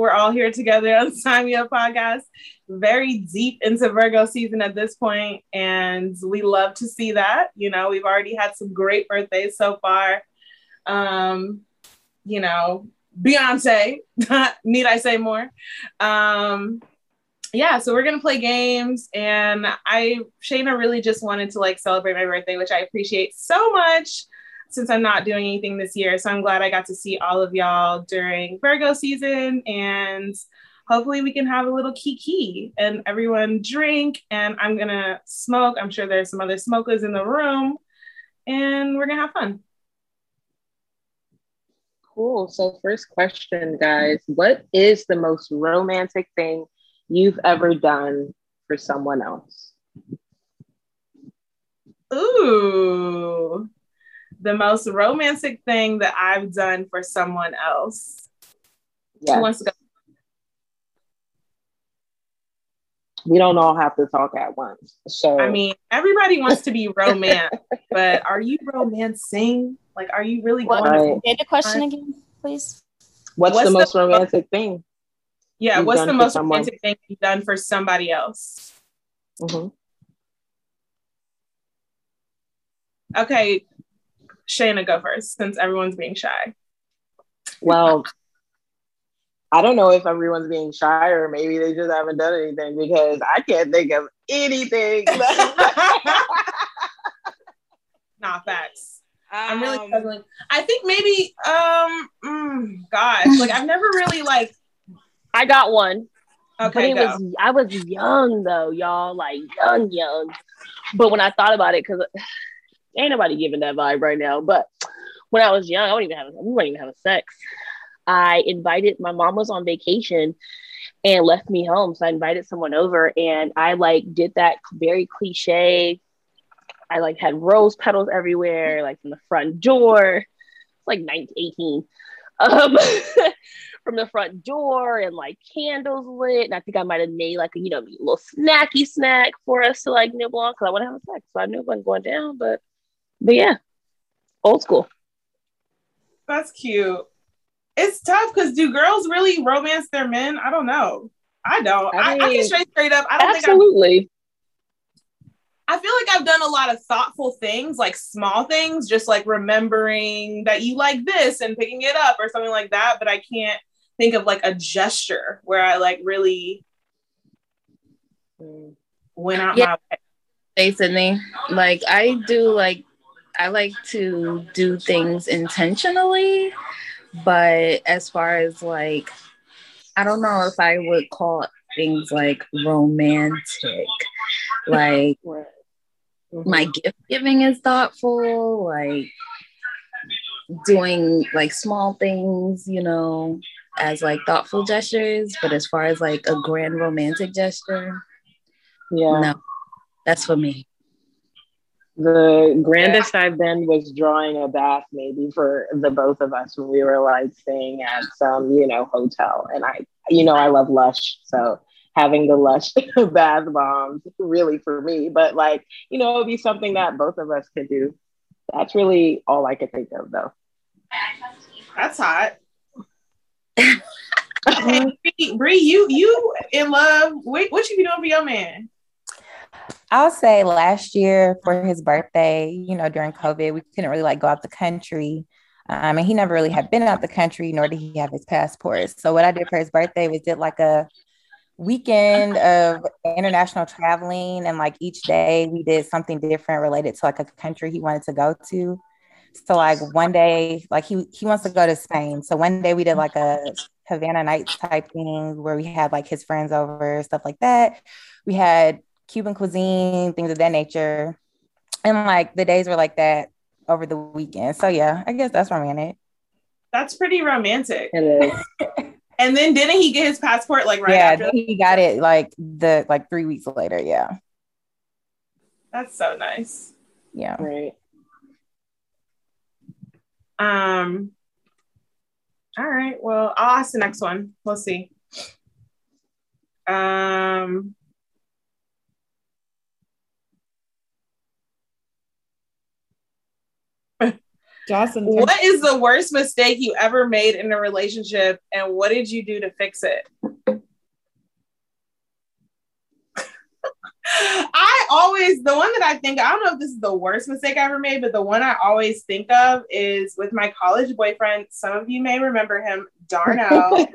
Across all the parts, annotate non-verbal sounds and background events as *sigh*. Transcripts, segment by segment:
We're all here together on *laughs* Sign Me Up podcast, very deep into Virgo season at this point, and we love to see that. You know, we've already had some great birthdays so far. Um, you know, Beyonce, *laughs* need I say more? Um, yeah, so we're gonna play games, and I Shayna really just wanted to like celebrate my birthday, which I appreciate so much since I'm not doing anything this year. So I'm glad I got to see all of y'all during Virgo season and hopefully we can have a little kiki and everyone drink and I'm gonna smoke. I'm sure there's some other smokers in the room and we're gonna have fun. Cool. So first question, guys, what is the most romantic thing you've ever done for someone else? Ooh the most romantic thing that I've done for someone else. Yes. Who wants to go? We don't all have to talk at once. So I mean, everybody wants to be *laughs* romantic, but are you romancing? Like, are you really what, going? Say the question again, please. What's, what's the, the most romantic thing? Yeah, what's the most romantic thing you've done for somebody else? Mm-hmm. Okay, Shayna go first since everyone's being shy. Well, I don't know if everyone's being shy or maybe they just haven't done anything because I can't think of anything. *laughs* *laughs* nah, facts. Um, I'm really um, struggling. I think maybe, um, mm, gosh, like I've never really like. I got one. Okay, but it go. was I was young though, y'all, like young, young. But when I thought about it, because ain't nobody giving that vibe right now. But when I was young, I wouldn't even have we weren't even having sex. I invited my mom was on vacation and left me home. So I invited someone over and I like did that very cliche. I like had rose petals everywhere, like from the front door. It's like 19, 18. Um, *laughs* from the front door and like candles lit. And I think I might have made like a, you know, a little snacky snack for us to like nibble on because I want to have sex. So I knew it wasn't going down, but but yeah, old school. That's cute. It's tough because do girls really romance their men? I don't know. I don't. I, mean, I, I can straight straight up. I don't absolutely. think I feel like I've done a lot of thoughtful things, like small things, just like remembering that you like this and picking it up or something like that. But I can't think of like a gesture where I like really mm. went out yeah. my way. Hey Sydney, like I do like I like to do things intentionally, but as far as like, I don't know if I would call things like romantic. Like, my gift giving is thoughtful, like doing like small things, you know, as like thoughtful gestures. But as far as like a grand romantic gesture, yeah, no, that's for me. The grandest I've been was drawing a bath, maybe for the both of us when we were like staying at some, you know, hotel. And I, you know, I love Lush, so having the Lush *laughs* bath bombs really for me. But like, you know, it'd be something that both of us could do. That's really all I could think of, though. That's hot. *laughs* Bree, you you in love? What, what you be doing for your man? I'll say last year for his birthday, you know, during COVID, we couldn't really like go out the country. Um, and he never really had been out the country, nor did he have his passport. So what I did for his birthday was did like a weekend of international traveling, and like each day we did something different related to like a country he wanted to go to. So like one day, like he he wants to go to Spain. So one day we did like a Havana Nights type thing where we had like his friends over, stuff like that. We had Cuban cuisine, things of that nature. And like the days were like that over the weekend. So yeah, I guess that's romantic. That's pretty romantic. It is. *laughs* And then didn't he get his passport like right yeah, after? that? he got it like the like three weeks later. Yeah. That's so nice. Yeah. Right. Um. All right. Well, I'll ask the next one. We'll see. Um. What is the worst mistake you ever made in a relationship, and what did you do to fix it? I always the one that I think I don't know if this is the worst mistake I ever made, but the one I always think of is with my college boyfriend. Some of you may remember him, Darnell.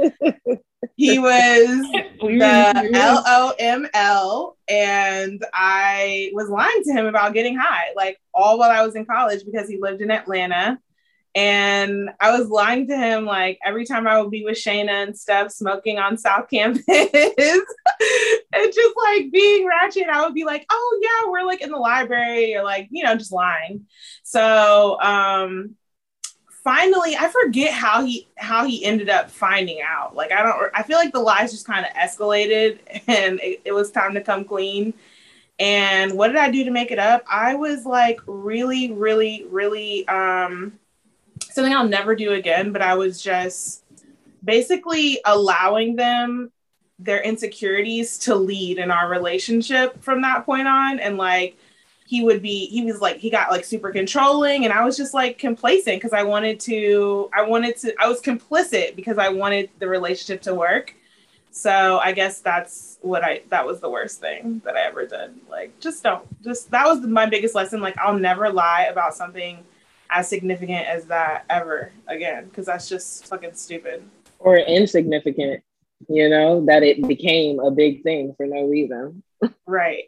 *laughs* he was the L O M L, and I was lying to him about getting high, like all while I was in college because he lived in Atlanta. And I was lying to him like every time I would be with Shayna and stuff, smoking on South Campus, *laughs* and just like being ratchet. I would be like, "Oh yeah, we're like in the library," or like you know, just lying. So um, finally i forget how he how he ended up finding out like i don't i feel like the lies just kind of escalated *laughs* and it, it, was time to come clean and what did i do to make it up i was like really really really um something i'll never do again but i was just basically allowing them their insecurities to lead in our relationship from that point on. And like he would be he was like he got like super controlling. And i was just like complacent because i wanted to i wanted to i was complicit because i wanted the relationship to work. So i guess that's what i that was the worst thing that i ever did like just don't just that was my biggest lesson. Like i'll never lie about something as significant as that ever again because that's just fucking stupid or insignificant you know that it became a big thing for no reason right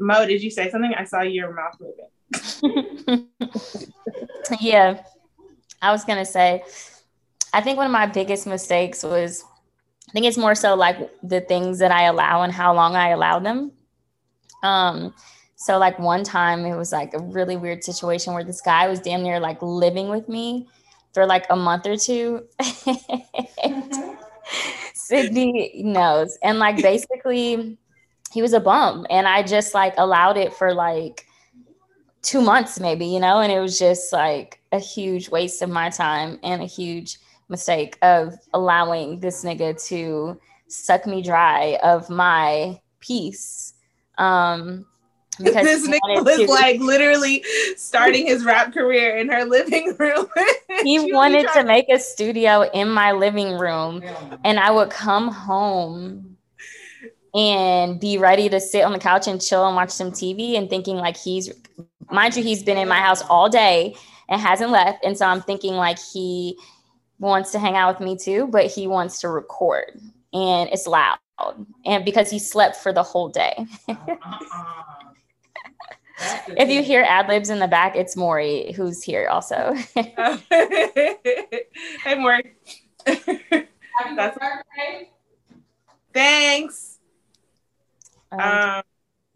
Mo, did you say something? I saw your mouth moving. *laughs* yeah, I was gonna say, I think one of my biggest mistakes was, I think it's more so like the things that I allow and how long I allow them. Um, so like one time it was like a really weird situation where this guy was damn near like living with me for like a month or two. *laughs* Sydney knows, and like basically he was a bum and i just like allowed it for like two months maybe you know? And it was just like a huge waste of my time and a huge mistake of allowing this nigga to suck me dry of my peace. Um because this nigga was like literally starting his rap career in her living *laughs* room. he wanted to make a studio in my living room, and I would come home and be ready to sit on the couch and chill and watch some TV and thinking like he's mind you he's been in my house all day and hasn't left. And so I'm thinking like he wants to hang out with me too but he wants to record and it's loud and because he slept for the whole day uh-uh. *laughs* if you hear ad libs in the back it's Maury who's here also *laughs* *laughs* hey Maury That's- thanks um,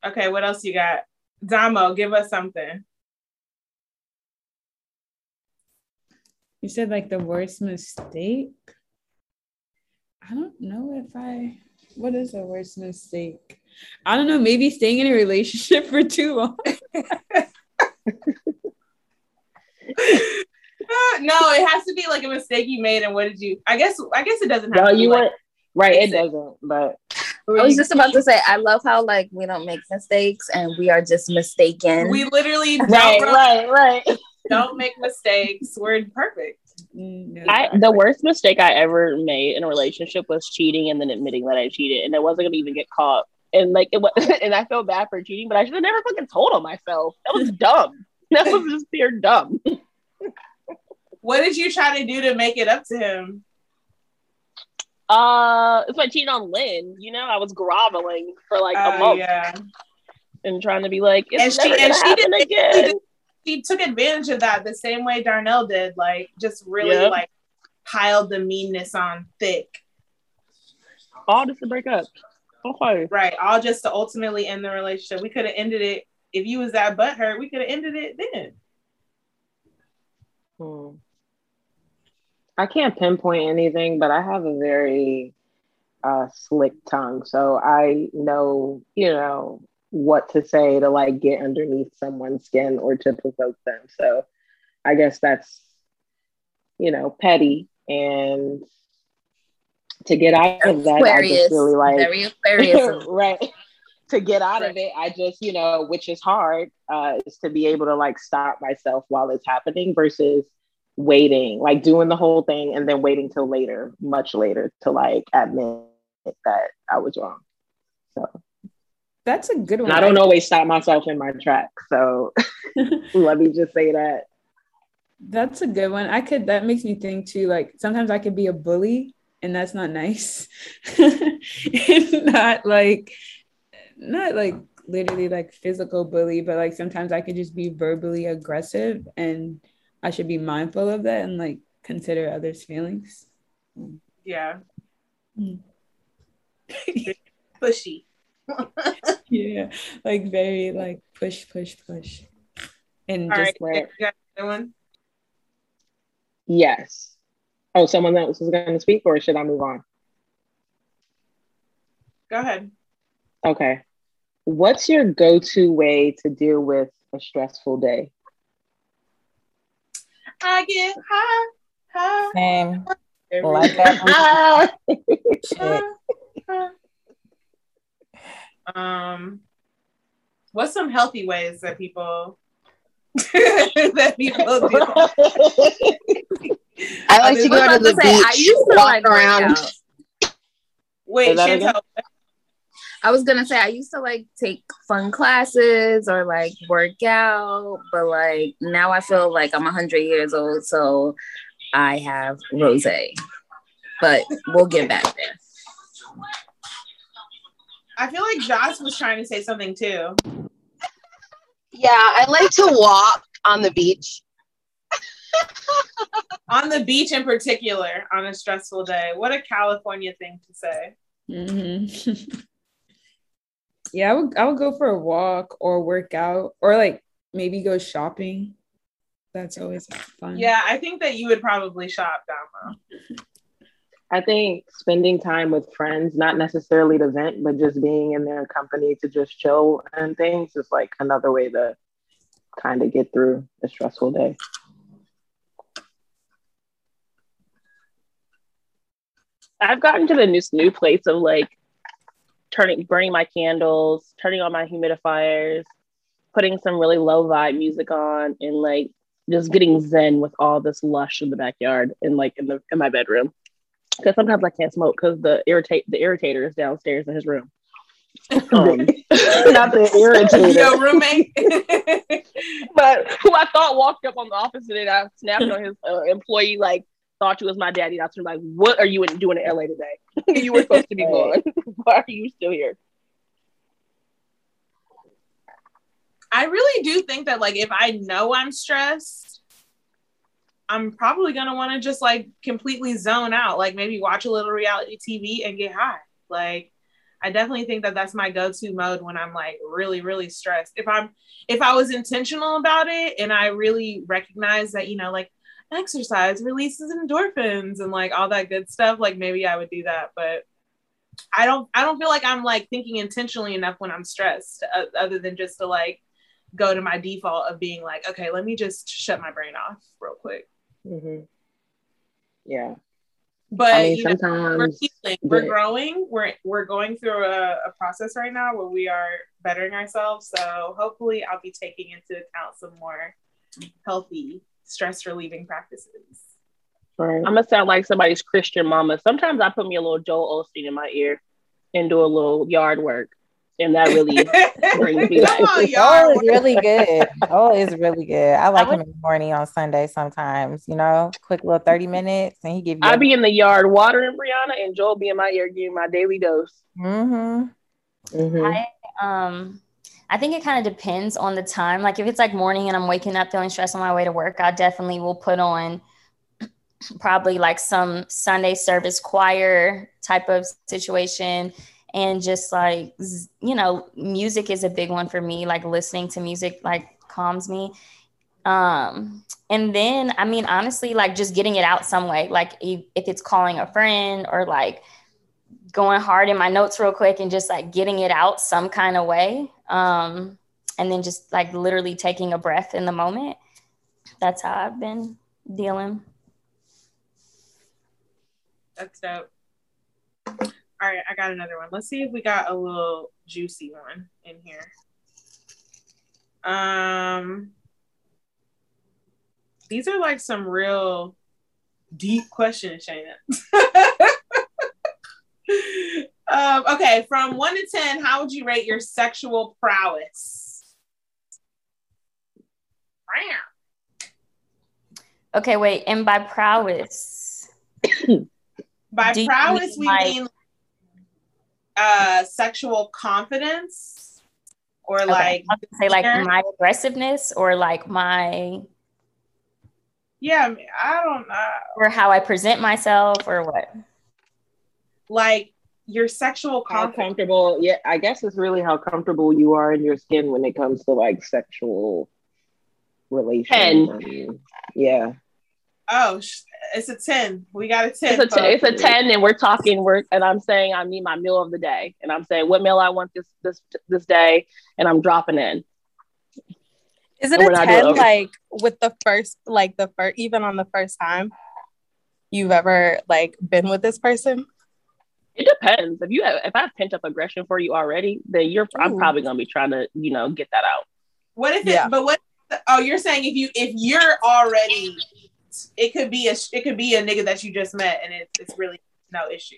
okay, what else you got? Damo, give us something. You said like the worst mistake. I don't know if I. What is the worst mistake? I don't know. Maybe staying in a relationship *laughs* for too long. *laughs* no, it has to be like a mistake you made, and what did you? I guess. I guess it doesn't have. No, to you like, went right. It doesn't, but I was just about to say, I love how like we don't make mistakes and we are just mistaken. We literally *laughs* don't, right, right, right. don't make mistakes. We're perfect. Mm, I the worst mistake I ever made in a relationship was cheating and then admitting that I cheated, and I wasn't gonna even get caught. And like it was, *laughs* and I felt bad for cheating, but I should have never fucking told on myself. That was dumb. *laughs* That was just pure dumb. what did you try to do to make it up to him? Uh, it's like cheating on Lynn. You know, I was groveling for like uh, a month yeah. and trying to be like, it's and she and she did, again. She took advantage of that the same way Darnell did. Like, just really Yep. like piled the meanness on thick. All just to break up. Okay. Right. All just to ultimately end the relationship. We could have ended it if you was that butthurt. We could have ended it then. Hmm. I can't pinpoint anything, but I have a very uh, slick tongue, so I know, you know, what to say to like get underneath someone's skin or to provoke them. So I guess that's, you know, petty and to get out of that, I just really like very Aquarius. *laughs* right. To get out of it, I just, you know, which is hard, uh, is to be able to like stop myself while it's happening versus waiting, like doing the whole thing and then waiting till later, much later, to like admit that I was wrong. So That's a good one. and I don't always stop myself in my tracks. So *laughs* let me just say that. That's a good one. I could that makes me think too, like sometimes I could be a bully and that's not nice. *laughs* it's not like not like literally like physical bully, but like sometimes I could just be verbally aggressive and I should be mindful of that and like consider others' feelings. Yeah. Mm. *laughs* Pushy. *laughs* Yeah. Like very like push, push, push. And All just right. right. You got another one? Yes. Oh, someone else is going to speak, or should I move on? Go ahead. Okay. What's your go to way to deal with a stressful day? I get high, high. Same. every Like that. Shit. High, high. Um, what's some healthy ways that people *laughs* that people do? *laughs* I like to go to the to say, I used to walk like work around. Wait, Say that again? Chantel. I was gonna say I used to like take fun classes or like work out, but like now I feel like I'm hundred years old, so I have rose. But we'll get back there. I feel like Josh was trying to say something too. Yeah, I like to walk on the beach. *laughs* On the beach in particular, on a stressful day. What a California thing to say. Mhm. yeah, I would I would go for a walk or work out or like maybe go shopping. That's always fun. Yeah, I think that you would probably shop, Damo. I think spending time with friends, not necessarily to vent, but just being in their company to just chill and things is like another way to kind of get through a stressful day. I've gotten to the new new place of like turning burning my candles, turning on my humidifiers, putting some really low vibe music on, and like just getting zen with all this lush in the backyard and like in the in my bedroom. Because sometimes I can't smoke because the irritate the irritator is downstairs in his room. *laughs* Um, *laughs* not the irritator, Yo, roommate. *laughs* but who I thought walked up on the office and I snapped on his uh, employee like thought you was my daddy. And I was like, "What are you in- doing in LA today? *laughs* you were supposed to be *laughs* gone. *laughs* Why are you still here?" I really do think that like if I know I'm stressed, I'm probably gonna want to just like completely zone out, like maybe watch a little reality TV and get high. Like I definitely think that that's my go-to mode when I'm like really really stressed. If I'm if I was intentional about it and I really recognize that you know like exercise releases endorphins and like all that good stuff, like maybe I would do that, but I don't I don't feel like I'm like thinking intentionally enough when I'm stressed uh, other than just to like go to my default of being like, okay, let me just shut my brain off real quick. Mhm. Yeah, But I mean you know, we're sometimes healing, we're growing, we're we're going through a, a process right now where we are bettering ourselves. So hopefully, I'll be taking into account some more healthy stress relieving practices. I'm gonna sound like somebody's Christian mama. Sometimes I put me a little Joel Osteen in my ear and do a little yard work, and that really *laughs* brings me back. Come on, Oh, y'all. is really good. Oh, is really good. I like would- him in the morning on Sunday sometimes, you know, quick little 30 minutes and he give you I be in the yard watering Brianna, and Joel be in my ear giving my daily dose. mm-hmm. Mhm. I um I think it kind of depends on the time. Like if it's like morning and I'm waking up feeling stressed on my way to work, I definitely will put on *clears throat* probably like some Sunday service choir type of situation and just like you know music is a big one for me. Like listening to music like calms me. Um and then i mean honestly like just getting it out some way. Like if, if it's calling a friend or like going hard in my notes real quick and just like getting it out some kind of way um and then just like literally taking a breath in the moment that's how i've been dealing that's dope all right, I got another one. Let's see if we got a little juicy one in here. Um, these are like some real deep questions, Shayna. *laughs* um, okay, from one to ten, how would you rate your sexual prowess? Okay, wait, and by prowess, *coughs* by prowess we like- mean uh sexual confidence or okay. like say like my aggressiveness or like my yeah i don't know or how i present myself or what like your sexual how comfortable yeah i guess it's really how comfortable you are in your skin when it comes to like sexual relations yeah oh it's a 10. We got a 10. It's a 10, it's a 10 and we're talking work and I'm saying I need my meal of the day. And I'm saying what meal I want this this this day and I'm dropping in. Is it a 10 like with the first like the first even on the first time you've ever like been with this person? It depends. If you have, if I have pent up aggression for you already, then you're Ooh. I'm probably gonna be trying to, you know, get that out. What if it but what oh you're saying if you if you're already it could be a it could be a nigga that you just met and it's it's really no issue.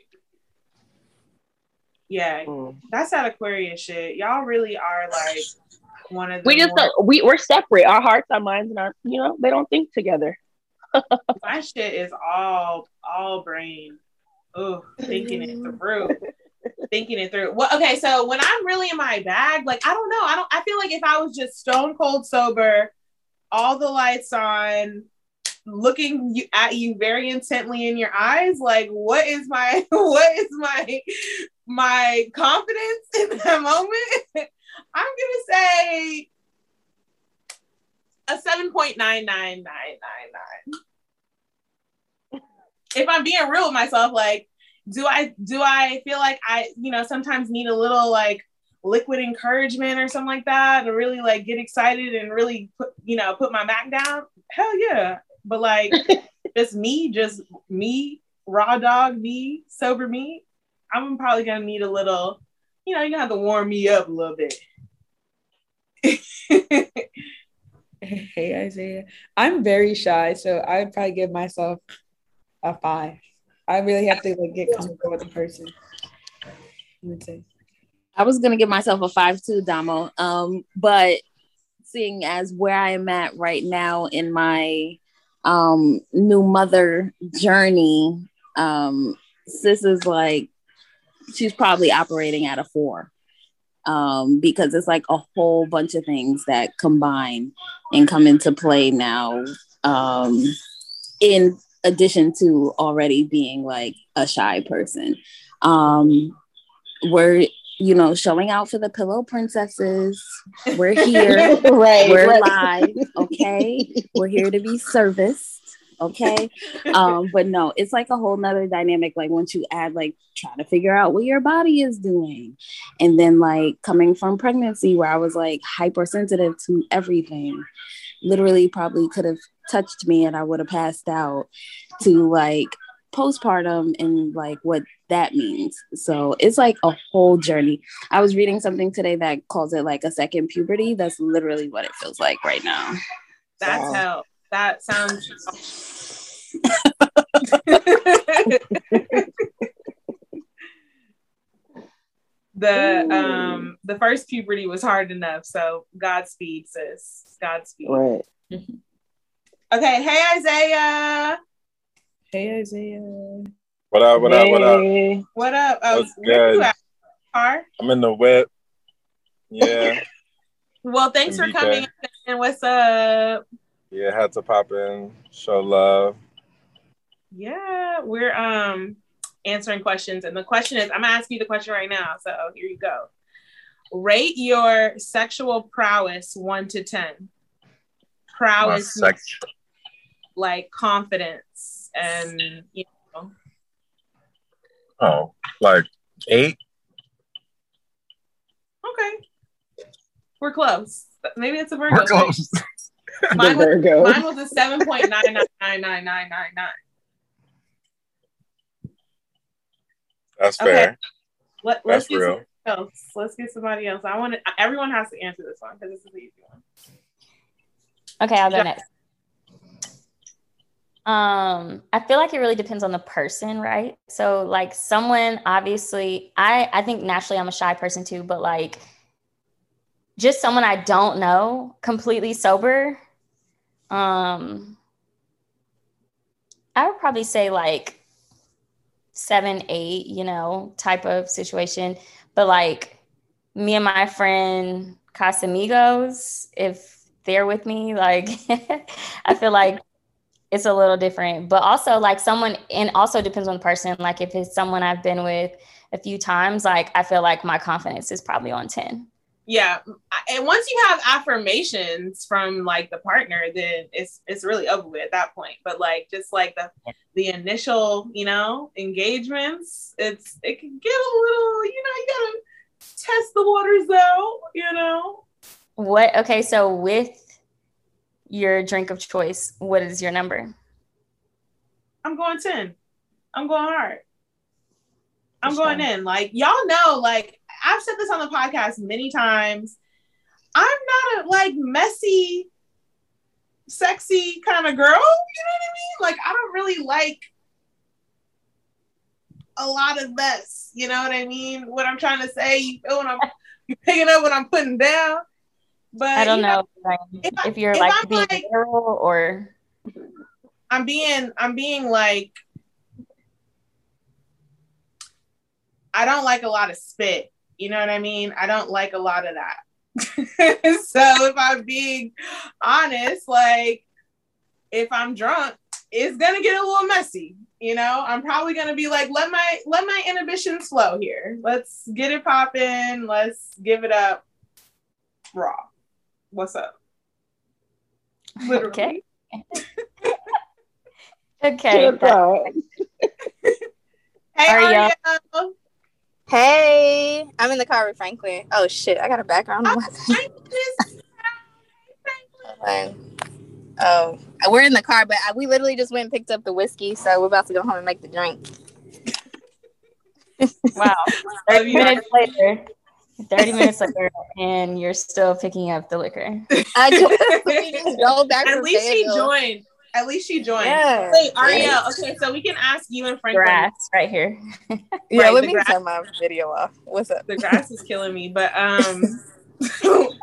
Yeah, mm. that's that Aquarius shit. Y'all really are like one of the. We just more- we we're separate. Our hearts, our minds, and our you know they don't think together. *laughs* My shit is all all brain. Oh, thinking it mm-hmm. through. thinking it through. Well, okay, so when I'm really in my bag, like I don't know, I don't. I feel like if I was just stone cold sober, all the lights on, looking at you very intently in your eyes like what is my *laughs* what is my my confidence in that moment *laughs* i'm gonna say a 7.99999 if i'm being real with myself like do i do i feel like i you know sometimes need a little like liquid encouragement or something like that to really like get excited and really put you know put my back down hell yeah but like *laughs* just me, just me, raw dog me, sober me, I'm probably gonna need a little, you know, you're gonna have to warm me up a little bit. *laughs* hey Isaiah. I'm very shy, so I'd probably give myself a five. I really have to like get comfortable with the person. I was gonna give myself a five too, Damo. Um, but seeing as where I am at right now in my um, new mother journey, um, sis is like, she's probably operating at a four um, because it's like a whole bunch of things that combine and come into play now. Um, in addition to already being like a shy person, um, we're you know, showing out for the pillow princesses. We're here. *laughs* right. We're right. live. Okay. We're here to be serviced. Okay. um, but no, it's like a whole nother dynamic. Like once you add like trying to figure out what your body is doing. And then like coming from pregnancy where I was like hypersensitive to everything. Literally probably could have touched me and I would have passed out to like postpartum and like what that means. So it's like a whole journey. I was reading something today that calls it like a second puberty. That's literally what it feels like right now. That's so. how that sounds. *laughs* the um the first puberty was hard enough, so Godspeed, sis. Godspeed. Right. *laughs* Okay. Hey, Isaiah. Hey, Isaiah. What up? What hey. up? What up? What up? Oh, What's good? Car? I'm in the whip. Yeah. *laughs* well, thanks for coming. And what's up? Yeah, had to pop in, show love. Yeah, we're um answering questions. And the question is I'm gonna ask you the question right now. So here you go. Rate your sexual prowess one to 10. Prowess, like confidence and, you know. Oh, like eight? Okay. We're close. Maybe it's a Virgo. We're close. mine, was, mine was a 7.999999 That's okay. fair. Let, let's That's get real. else. Let's get somebody else. I want to. Everyone has to answer this one because this is the easy one. Okay, I'll go next. Um, I feel like it really depends on the person, right? So, like, someone obviously, I I think naturally I'm a shy person too, but like, just someone I don't know, completely sober. Um, I would probably say like seven, eight, you know, type of situation. But like me and my friend Casamigos, if they're with me, like *laughs* I feel like it's a little different. But also like someone and also depends on the person. Like if it's someone I've been with a few times, like I feel like my confidence is probably on 10 yeah and once you have affirmations from like the partner then it's it's really over with at that point but like just like the the initial you know engagements it's it can get a little you know you gotta test the waters out you know what okay so with your drink of choice what is your number i'm going 10 i'm going hard i'm going in like y'all know like I've said this on the podcast many times. I'm not a like messy, sexy kind of girl. You know what I mean? Like I don't really like a lot of mess. You know what I mean? What I'm trying to say, you feel when I'm you picking up what I'm putting down. But I don't know, know if, if, you're if like I'm being like, girl or I'm being I'm being like I don't like a lot of spit. You know what I mean? I don't like a lot of that. *laughs* so if I'm being honest, like if I'm drunk, it's gonna get a little messy. You know, I'm probably gonna be like, let my let my inhibitions flow here. Let's get it popping. Let's give it up raw. What's up? Literally. *laughs* Okay. okay. *laughs* hey, Aria. Hey, I'm in the car with Franklin. Oh shit, I got a background. *laughs* oh, we're in the car, but we literally just went and picked up the whiskey, so we're about to go home and make the drink. wow, thirty minutes later. 30 *laughs* minutes later and you're still picking up the liquor. *laughs* I just, just back At least she joined. At least she joined. Yeah. Wait, Ariel. Okay, so we can ask you and Franklin. Grass right here. *laughs* yeah, right, let me grass, turn my video off. What's up? The grass is killing me, but um,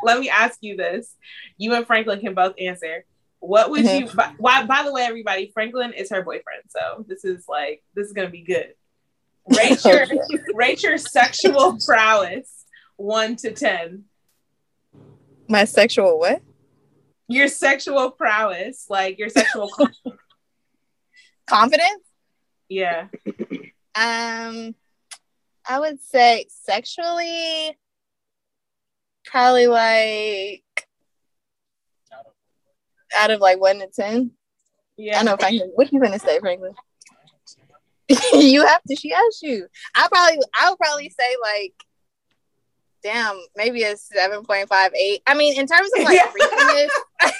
let me ask you this. You and Franklin can both answer. What would mm-hmm. you? By, why? By the way, everybody, Franklin is her boyfriend, so this is like this is gonna be good. Rate your rate your sexual prowess one to ten. My sexual what? your sexual prowess, like your sexual *laughs* confidence. Yeah. Um, I would say sexually, probably like out of like one to ten. Yeah. I know Franklin. What are you gonna say, Franklin? *laughs* you have to. She asked you. I probably. I would probably say like damn, maybe a 7.58. I mean, in terms of like freakiness. *laughs*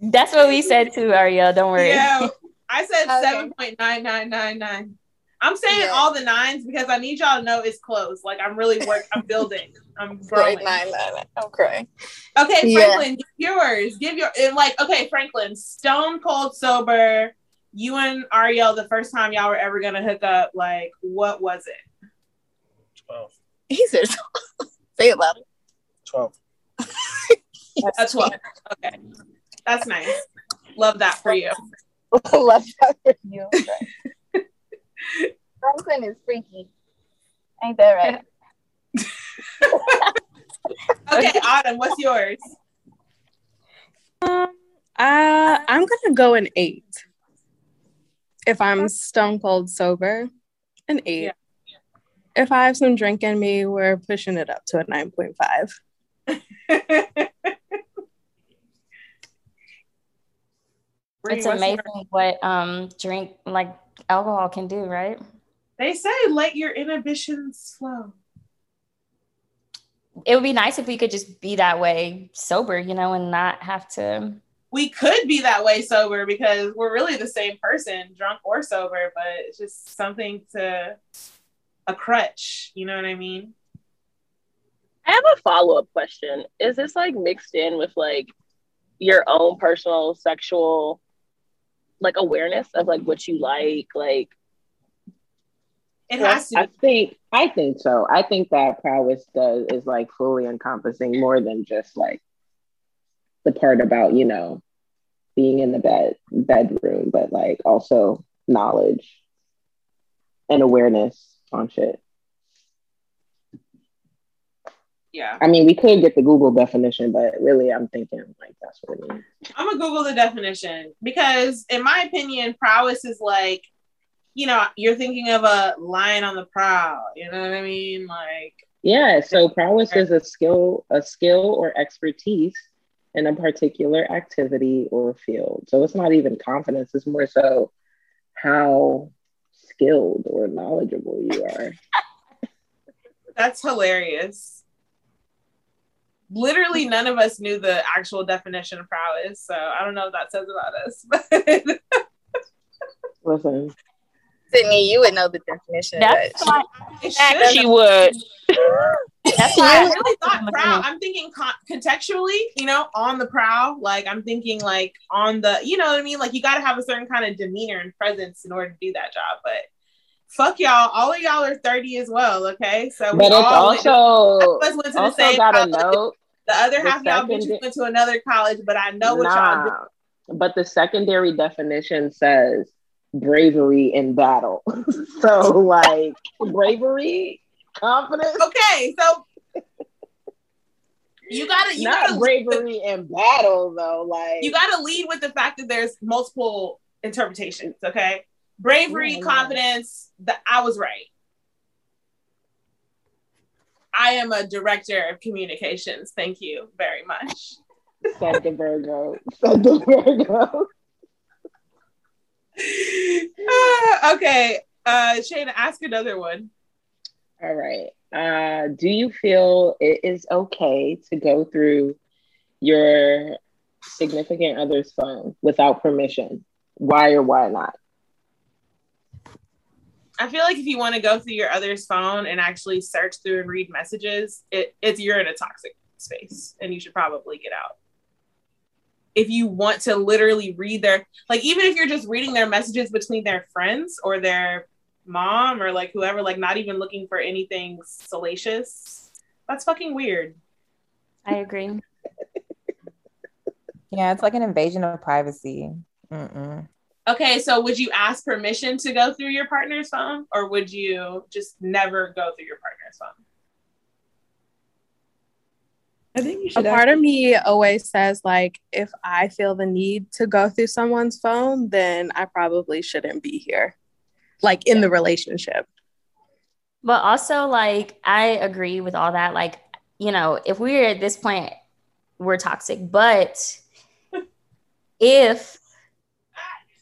That's what we said too, Ariel. Don't worry. Yeah, I said okay. 7.9999. I'm saying yeah. all the nines because I need y'all to know it's close. Like I'm really work. I'm building. I'm *laughs* growing. Nine, nine, nine. I'm crying. Okay, Franklin, yeah. yours. Give your like. Okay, Franklin, stone cold sober. You and Ariel, the first time y'all were ever gonna hook up, like, what was it? Twelve. *laughs* He says, *laughs* say it louder. 12. *laughs* That's 12. Okay. That's nice. Love that for you. Love that for you. Franklin is freaky. Ain't that right? okay, Autumn, what's yours? Um, uh, I'm gonna go an eight. If I'm stone cold sober, An eight. Yeah. If I have some drink in me, we're pushing it up to a 9.5. *laughs* it's amazing what um drink like alcohol can do, right? They say let your inhibitions flow. It would be nice if we could just be that way sober, you know, and not have to we could be that way sober because we're really the same person, drunk or sober, but it's just something to a crutch. You know what I mean? I have a follow up question. Is this like mixed in with like your own personal sexual like awareness of like what you like? Like it has to. I think I think so. I think that prowess does is like fully encompassing more than just like the part about you know being in the bed bedroom, but like also knowledge and awareness on shit. Yeah. I mean, we could get the Google definition, but really, I'm thinking like that's what it means. I'm gonna Google the definition because, in my opinion, prowess is like, you know, you're thinking of a lion on the prowl. You know what I mean? Like. Yeah. So prowess is a skill, a skill or expertise in a particular activity or field. So it's not even confidence, it's more so how skilled or knowledgeable you are. *laughs* That's hilarious. Literally, none of us knew the actual definition of prowess. So I don't know what that says about us. *laughs* But Listen, Sydney, you would know the definition. That's why she would. That's why I really thought proud. I'm thinking con- contextually, you know, on the prowl. Like I'm thinking like on the, you know what I mean? Like you got to have a certain kind of demeanor and presence in order to do that job. But fuck y'all, all of y'all are 30 as well. Okay, so we but it's also went, went to the same college. Note, the other half of y'all bitches went to another college, but I know what nah, y'all do. But the secondary definition says bravery in battle. *laughs* so like bravery, confidence. Okay, so you gotta you not gotta bravery in battle though. Like you gotta lead with the fact that there's multiple interpretations. Okay, bravery, yeah, confidence. That I was right. I am a director of communications. Thank you very much. Said the Virgo. Said the Virgo. Uh, *laughs* okay. Uh Shayna, ask another one. All right. Uh, do you feel it is okay to go through your significant other's phone without permission? Why or why not? I feel like if you want to go through your other's phone and actually search through and read messages, it, it's you're in a toxic space and you should probably get out if you want to literally read their like even if you're just reading their messages between their friends or their mom or like whoever like not even looking for anything salacious that's fucking weird. I agree. *laughs* Yeah it's like an invasion of privacy. Mm-mm. okay so would you ask permission to go through your partner's phone or would you just never go through your partner's phone I think you should. A part of me always says like, if I feel the need to go through someone's phone, then I probably shouldn't be here, like in the relationship. But also, like, I agree with all that. Like, you know, if we're at this point, we're toxic. But *laughs* if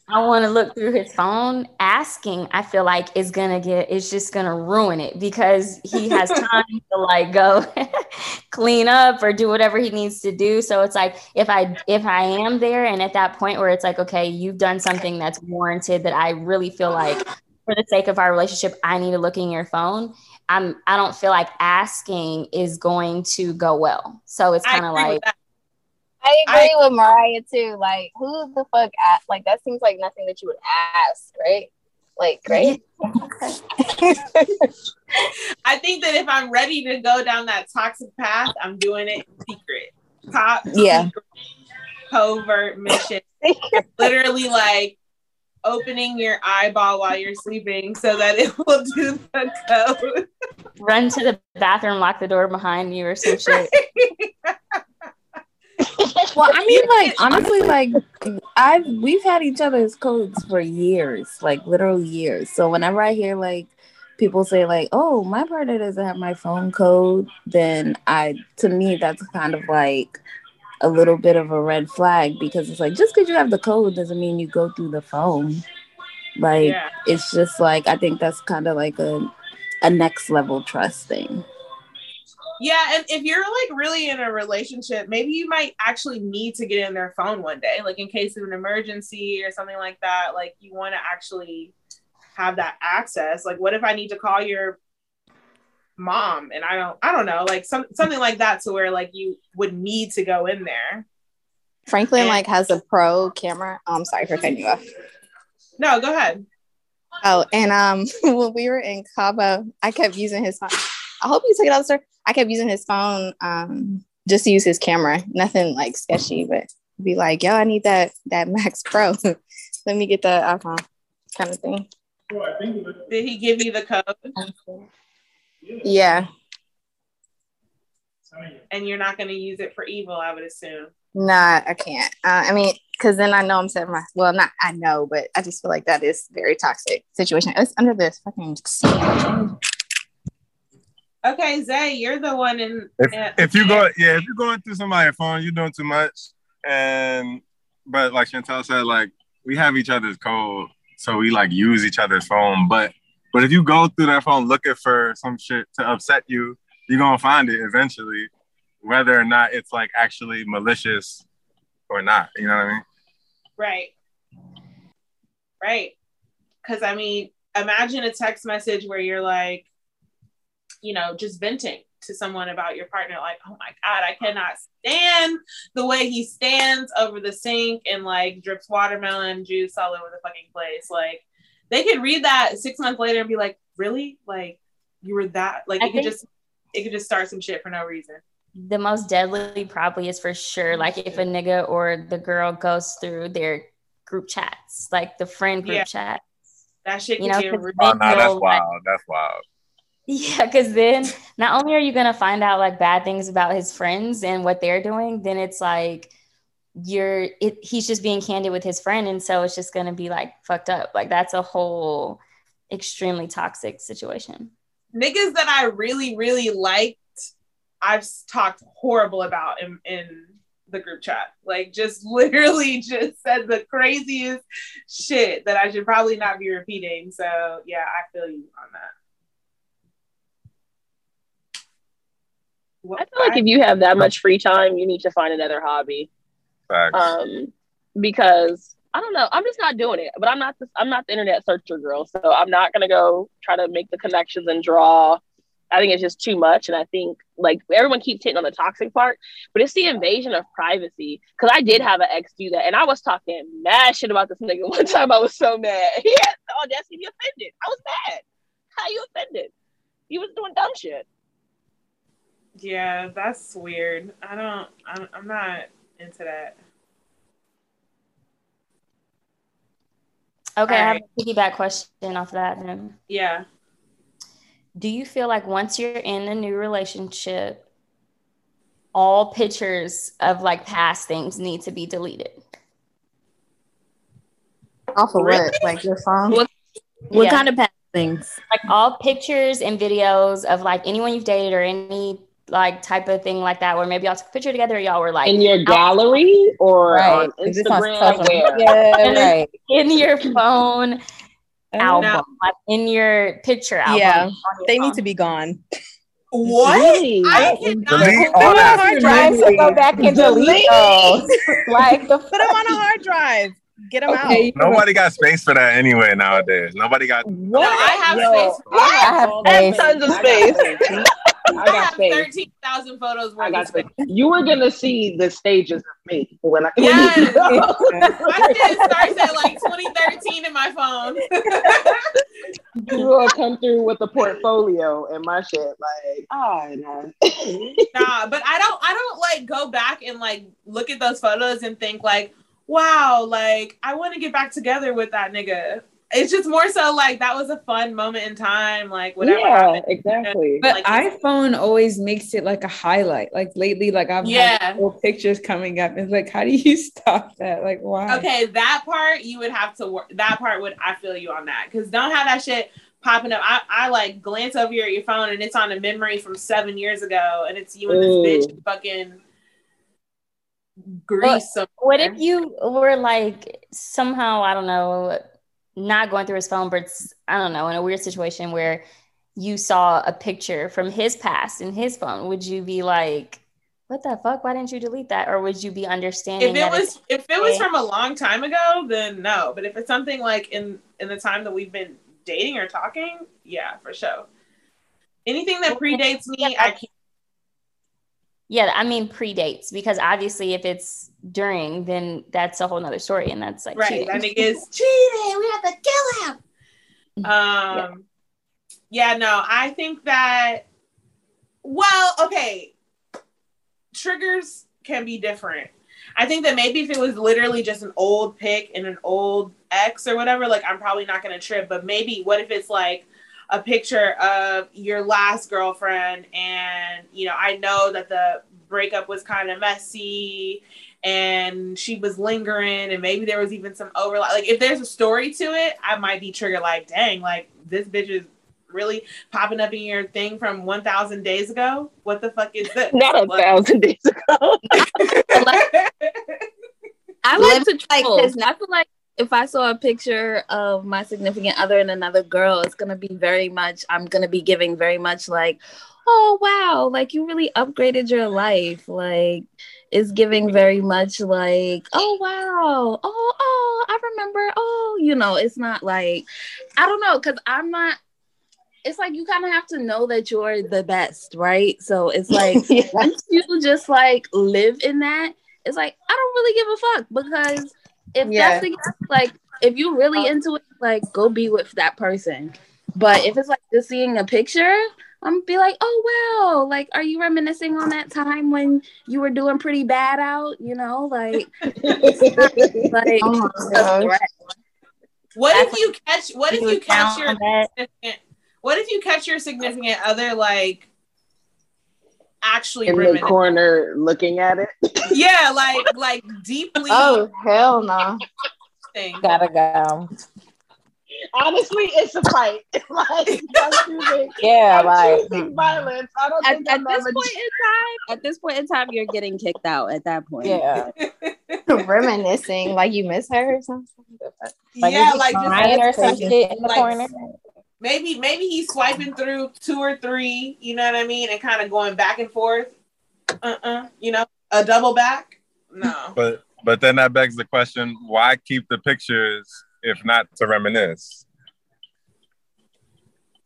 I want to look through his phone. Asking, I feel like is gonna get it's just gonna ruin it because he has *laughs* time to like go *laughs* clean up or do whatever he needs to do. So it's like if I if I am there and at that point where it's like, okay, you've done something that's warranted that I really feel like for the sake of our relationship, I need to look in your phone. I'm I don't feel like asking is going to go well. So it's kind of like I agree I, with Mariah too. Like, who the fuck at, like that seems like nothing that you would ask, right? Like, right? I think that if I'm ready to go down that toxic path, I'm doing it secret. Top yeah. Secret, covert mission. *laughs* Literally like opening your eyeball while you're sleeping so that it will do the code. Run to the bathroom, lock the door behind you or some shit *laughs* well, I mean, like *laughs* honestly, like I've we've had each other's codes for years, like literal years. So whenever I hear like people say like, "Oh, my partner doesn't have my phone code," then I to me that's kind of like a little bit of a red flag because it's like just because you have the code doesn't mean you go through the phone. Like yeah. it's just like I think that's kind of like a a next level trust thing. Yeah, and if you're like really in a relationship, maybe you might actually need to get in their phone one day, like in case of an emergency or something like that. Like you want to actually have that access. Like, what if I need to call your mom and I don't, I don't know, like some something like that, to where like you would need to go in there. Franklin and, like has a pro camera. Oh, I'm sorry for cutting you off. No, go ahead. Oh, and um, *laughs* when we were in Cabo, I kept using his phone. I hope you took it out, sir. I kept using his phone um just to use his camera. Nothing like sketchy, but be like, yo, I need that that Max Pro. *laughs* Let me get that iPhone kind of thing. Did he give you the code? Yeah. And you're not going to use it for evil, I would assume. Nah, I can't. Uh, I mean, because then I know I'm setting my well, not I know, but I just feel like that is very toxic situation. It's under this fucking. Okay, Zay, you're the one in. If, if you go, yeah, if you're going through somebody's phone, you're doing too much. And but like Chantel said, like we have each other's code, so we like use each other's phone. But but if you go through that phone looking for some shit to upset you, you're gonna find it eventually, whether or not it's like actually malicious or not. You know what I mean? Right. Right. Because I mean, imagine a text message where you're like, you know, just venting to someone about your partner, like, oh my God, I cannot stand the way he stands over the sink and like drips watermelon juice all over the fucking place. Like, they could read that six months later and be like, really? Like, you were that, like, I it could just, it could just start some shit for no reason. The most deadly probably is for sure, mm-hmm. like, if a nigga or the girl goes through their group chats, like the friend group yeah. chat. That shit you know, get real. Oh, no, that's wild. Like, that's wild. *laughs* Yeah, because then not only are you gonna find out like bad things about his friends and what they're doing, then it's like you're it, he's just being candid with his friend, and so it's just gonna be like fucked up. Like that's a whole extremely toxic situation. Niggas that I really really liked, I've talked horrible about in in the group chat. Like just *laughs* literally just said the craziest shit that I should probably not be repeating. So yeah, I feel you on that. I feel like if you have that much free time, you need to find another hobby. Facts. Um, because I don't know, I'm just not doing it. But I'm not the, I'm not the internet searcher girl, so I'm not gonna go try to make the connections and draw. I think it's just too much, and I think like everyone keeps hitting on the toxic part, but it's the invasion of privacy. Because I did have an ex do that, and I was talking mad shit about this nigga *laughs* one time. I was so mad. He had the audacity to be offended. I was mad. How you offended? He was doing dumb shit. Yeah, that's weird. I don't. I'm, I'm not into that. Okay, All I have a piggyback question off of that then. Yeah. Do you feel like once you're in a new relationship, all pictures of like past things need to be deleted? Off of really? what? Like your phone? What, what yeah. kind of past things? Like all pictures and videos of like anyone you've dated or any like type of thing like that where maybe y'all took a picture together y'all were like in your gallery or right. on Instagram on yeah, *laughs* right. in your phone oh, album no. like in your picture album yeah they phone. need to be gone what? Really? I cannot delete all that. hard drive to go back and delete those. *laughs* like the put them on a hard drive. Get them okay. out. Nobody got space for that anyway nowadays. Nobody got. What? No, I have Yo, space. I have, space. tons of space. *laughs* I got space. Thirteen thousand photos. I got space. You were gonna see the stages of me when I. Yes. *laughs* my *laughs* shit starts at like 2013 in my phone. *laughs* you will come through with a portfolio and my shit like, ah, oh no. nah, but I don't. I don't like go back and like look at those photos and think like, wow, like I want to get back together with that nigga it's just more so like that was a fun moment in time, like whatever. Yeah, happened. exactly. But like, iPhone always makes it like a highlight. Like lately, like I've yeah pictures coming up. It's like, how do you *laughs* stop that? Like, why? Okay, that part you would have to work. That part would I feel you on that because don't have that shit popping up. I, I like glance over your, your phone and it's on a memory from seven years ago, and it's you and this bitch fucking Greece. What, what if you were like somehow I don't know, not going through his phone, but I don't know, in a weird situation where you saw a picture from his past in his phone? Would you be like? what the fuck? Why didn't you delete that? Or would you be understanding? If it was if it was from a long time ago, then no. But if it's something like in in the time that we've been dating or talking, yeah, for sure. Anything that predates me, I can't. Yeah, I mean predates because obviously if it's during, then that's a whole nother story, and that's like right. Cheating. That nigga is cheating. We have to kill him. Um, yeah. yeah, no, I think that. Well, okay, triggers can be different. I think that maybe if it was literally just an old pick and an old ex or whatever, like I'm probably not gonna trip. But maybe what if it's like a picture of your last girlfriend and you know, I know that the breakup was kind of messy and she was lingering and maybe there was even some overlap. Like if there's a story to it, I might be triggered like, dang, like this bitch is really popping up in your thing from 1000 days ago? What the fuck is this? Not a like, thousand days ago. *laughs* I like to like because i feel like if i saw a picture of my significant other and another girl it's gonna be very much i'm gonna be giving very much like oh wow like you really upgraded your life like is giving very much like oh wow oh oh i remember oh you know it's not like i don't know because i'm not it's like you kind of have to know that you're the best, right? So it's *laughs* like yeah. once you just like live in that, it's like I don't really give a fuck because if yeah. that's the case, like if you're really into it, like go be with that person. But if it's like just seeing a picture, I'm be like, oh wow, like are you reminiscing on that time when you were doing pretty bad out? You know, like, *laughs* like oh what if you catch what if you catch your what if you catch your significant other like actually in the corner looking at it? yeah, like like deeply. Oh hell no! Nah. Gotta go. Honestly, it's a fight. *laughs* like, yeah, like hmm. violence. I don't at, think at this point in time. At this point in time, you're getting kicked out. At that point, yeah. *laughs* Reminiscing, like you miss her or something. Like yeah, like just or some shit in the like, corner maybe maybe he's swiping through two or three, you know what I mean, and kind of going back and forth. Uh-uh, you know, a double back. No. But but then that begs the question: Why keep the pictures if not to reminisce?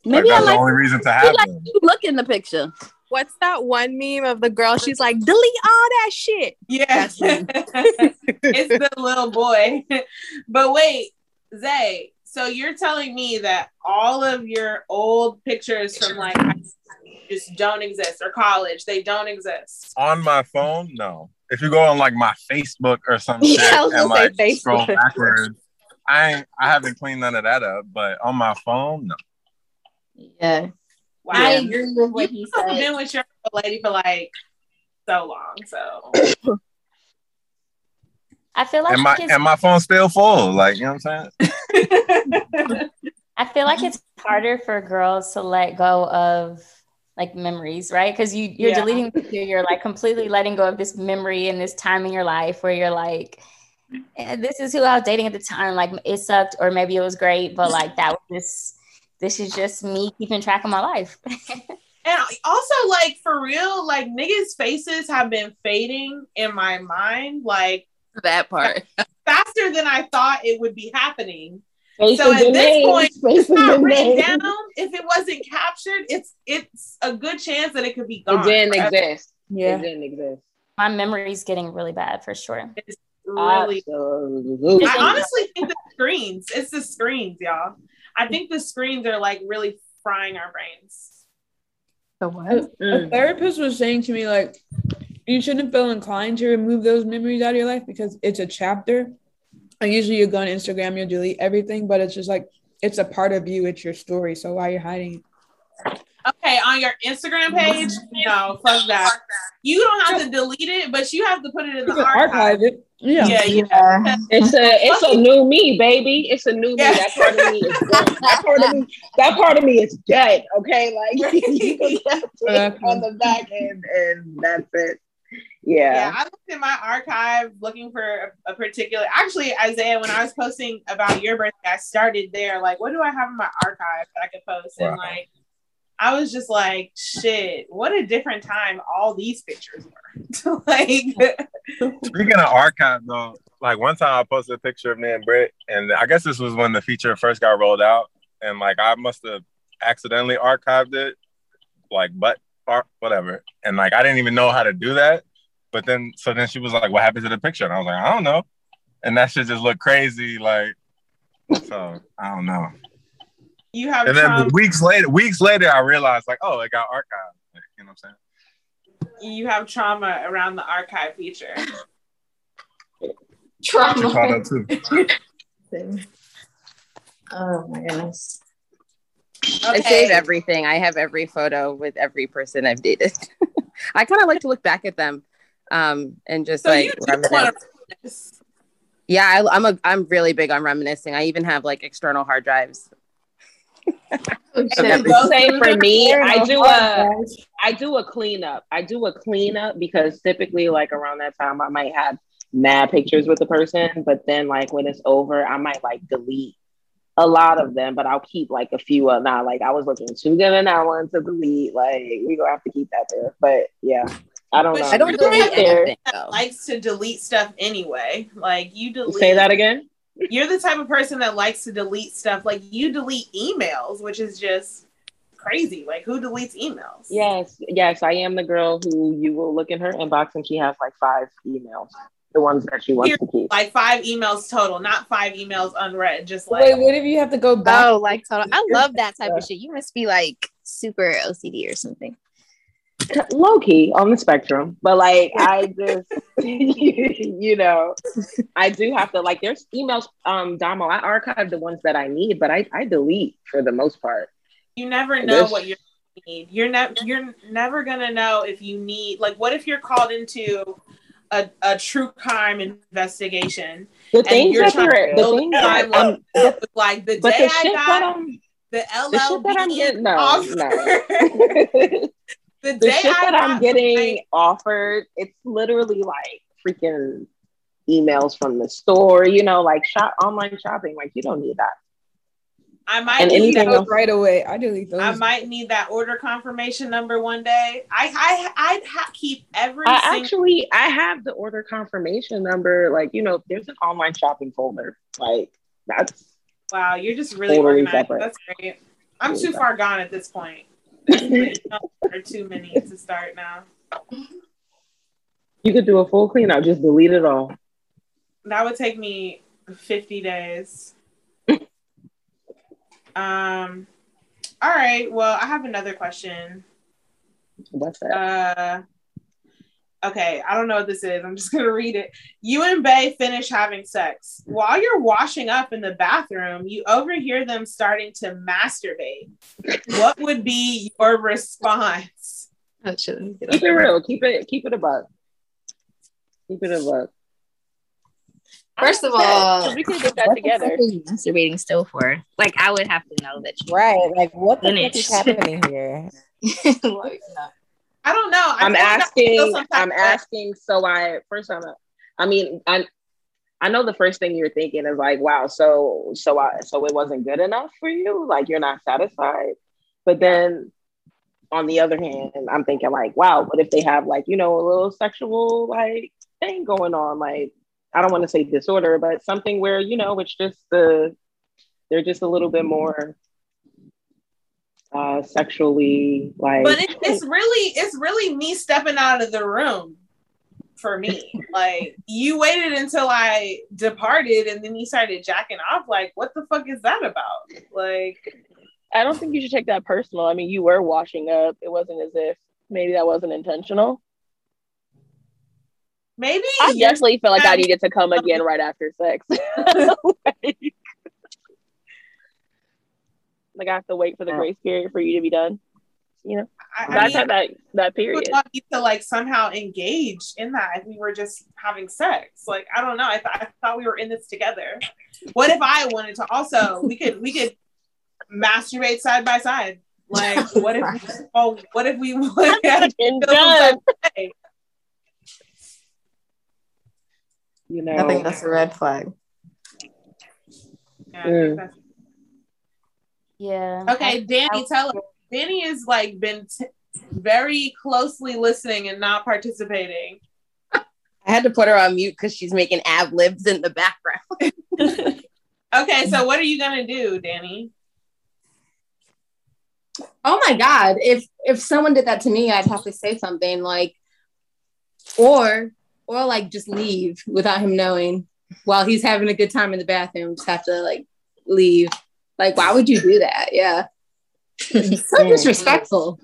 Maybe like, that's like, the only reason to have like them. Look in the picture. What's that one meme of the girl? She's like, delete all that shit. Yeah, *laughs* it's the little boy. *laughs* but wait, Zay, so you're telling me that all of your old pictures from like just don't exist or college, they don't exist. On my phone, no. If you go on like my Facebook or some *laughs* shit yeah, and like Facebook. scroll backwards, I ain't I haven't cleaned none of that up, but on my phone, no. Yeah. Wow. I agree with what he said. I've been with your lady for like so long, so *coughs* I feel like and my and my phone's still full. Like you know what I'm saying. *laughs* I feel like it's harder for girls to let go of like memories, right? Because you you're yeah. deleting you're like completely letting go of this memory and this time in your life where you're like, eh, this is who I was dating at the time. Like it sucked, or maybe it was great, but like that was just This is just me keeping track of my life. *laughs* and also, like for real, like niggas' faces have been fading in my mind, like that part faster than I thought it would be happening. Faces so at this point, it's not written down. If it wasn't captured, it's it's a good chance that it could be gone. It didn't forever. exist. Yeah, it didn't exist. My memory's getting really bad for sure. It's really. Absolutely. I honestly think the screens. It's the screens, y'all. I think the screens are like really frying our brains. The what? A, a therapist was saying to me like, you shouldn't feel inclined to remove those memories out of your life because it's a chapter. And usually you go on Instagram, you'll delete everything, but it's just like it's a part of you, it's your story. So why are you hiding Okay, on your Instagram page, no, fuck that. You don't have to delete it, but you have to put it in the archive. archive. it. Yeah. Yeah, yeah. It's a it's a new me, baby. It's a new me. That part of me is dead. that part of me. That part of me is dead. Okay, like *laughs* you can *laughs* just on the back end, and that's it. Yeah. Yeah, I looked in my archive looking for a, a particular. Actually, Isaiah, when I was posting about your birthday, I started there. Like, what do I have in my archive that I could post? And like, I was just like, shit, what a different time all these pictures were. *laughs* like, Speaking of archive though, like one time I posted a picture of me and Britt, and I guess this was when the feature first got rolled out, and like I must have accidentally archived it, like but or whatever, and like I didn't even know how to do that. But then so then she was like, "What happened to the picture?" And I was like, "I don't know," and that shit just looked crazy, like so I don't know. you have And then trauma, weeks later, weeks later, I realized like, oh, it got archived. Like, you know what I'm saying? you have trauma around the archive feature. She caught up too. *laughs* Oh my goodness. I save everything. I have every photo with every person I've dated. *laughs* I kind of like to look back at them um, and just So like reminisce. Yeah, I, I'm a I'm really big on reminiscing. I even have like external hard drives. *laughs* And of everything. the same for me. I do a I do a cleanup. I do a cleanup because typically like around that time I might have mad pictures with the person, but then like when it's over, I might like delete a lot of them, but I'll keep like a few of now. Like I was looking too good in that one to delete. Like we gonna have to keep that there. But yeah, I don't But know. you're the type that likes to delete stuff anyway. Like you delete. Say that again. You're the type of person that likes to delete stuff. Like you delete emails, which is just crazy. Like who deletes emails? Yes, yes, I am the girl who you will look in her inbox and she has like five emails, the ones that she wants Here, to keep. like five emails total, not five emails unread. Just like Wait, what if you have to go back? Oh, like total. I love that type of shit. You must be like super OCD or something. *laughs* low key on the spectrum, but like I *laughs* just, *laughs* you know, I do have to like. There's emails, um, Damo. I archive the ones that I need, but I I delete for the most part. you never know There's- what you need. You're never you're never gonna know if you need like what if you're called into a, a true crime investigation The and things you're that are to the things that um, the, like the but day the I shit got that I'm the the shit that I'm getting no offer. no. *laughs* the the shit I that I'm getting offered, it's literally like freaking emails from the store, you know, like shop online shopping. Like you don't need that. I might And need anything that right away. I delete those. I might need that order confirmation number one day. I I I'd ha- keep every I single actually I have the order confirmation number. Like, you know, there's an online shopping folder. Like that's wow. You're just really Totally organized. separate. That's great. I'm too far gone at this point. *laughs* or too many to start now. you could do a full clean out, just delete it all. That would take me 50 days. Um. All right. Well, I have another question. What's that? Uh. Okay, I don't know what this is. I'm just *laughs* gonna read it. You and bae finish having sex. While you're washing up in the bathroom, you overhear them starting to masturbate. What would be your response? Oh, shit. Keep it real. Keep it keep it a buck. Keep it a buck. First of *laughs* all, we could get that what together. the fuck are you masturbating still for? Like, I would have to know that you Right. Like, what the fuck is happening here? *laughs* like, no. I don't know. I I'm feel like I feel asking. I'm asking. So I first I'm. I mean, I. I know the first thing you're thinking is like, wow, so so I so it wasn't good enough for you, like you're not satisfied. But then, on the other hand, I'm thinking like, wow, what if they have like you know a little sexual like thing going on? Like, I don't want to say disorder, but something where you know it's just the they're just a little bit more uh sexually like but it, it's really it's really me stepping out of the room for me *laughs* like you waited until i departed and then you started jacking off like what the fuck is that about like I don't think you should take that personal. I mean, you were washing up. It wasn't as if maybe that wasn't intentional. Maybe I you're- definitely feel like I needed to come again right after sex. like, *laughs* like I have to wait for the grace period for you to be done. you know, I, I that's mean, how that that we period. would want you to like somehow engage in that if we were just having sex. Like I don't know. I, th- I thought we were in this together. What if I wanted to also? We could we could masturbate side by side. Like what if? We, *laughs* oh, what if we would have done. You know, I think that's a red flag. Yeah, Mm. Yeah. Okay, Danny, tell us. Danny has like been t- very closely listening and not participating. I had to put her on mute because she's making ab libs in the background. *laughs* Okay, so what are you gonna do, Danny? Oh my god! If if someone did that to me, I'd have to say something like, or or like just leave without him knowing while he's having a good time in the bathroom. Just have to like leave. Like, why would you do that? Yeah, *laughs* so disrespectful.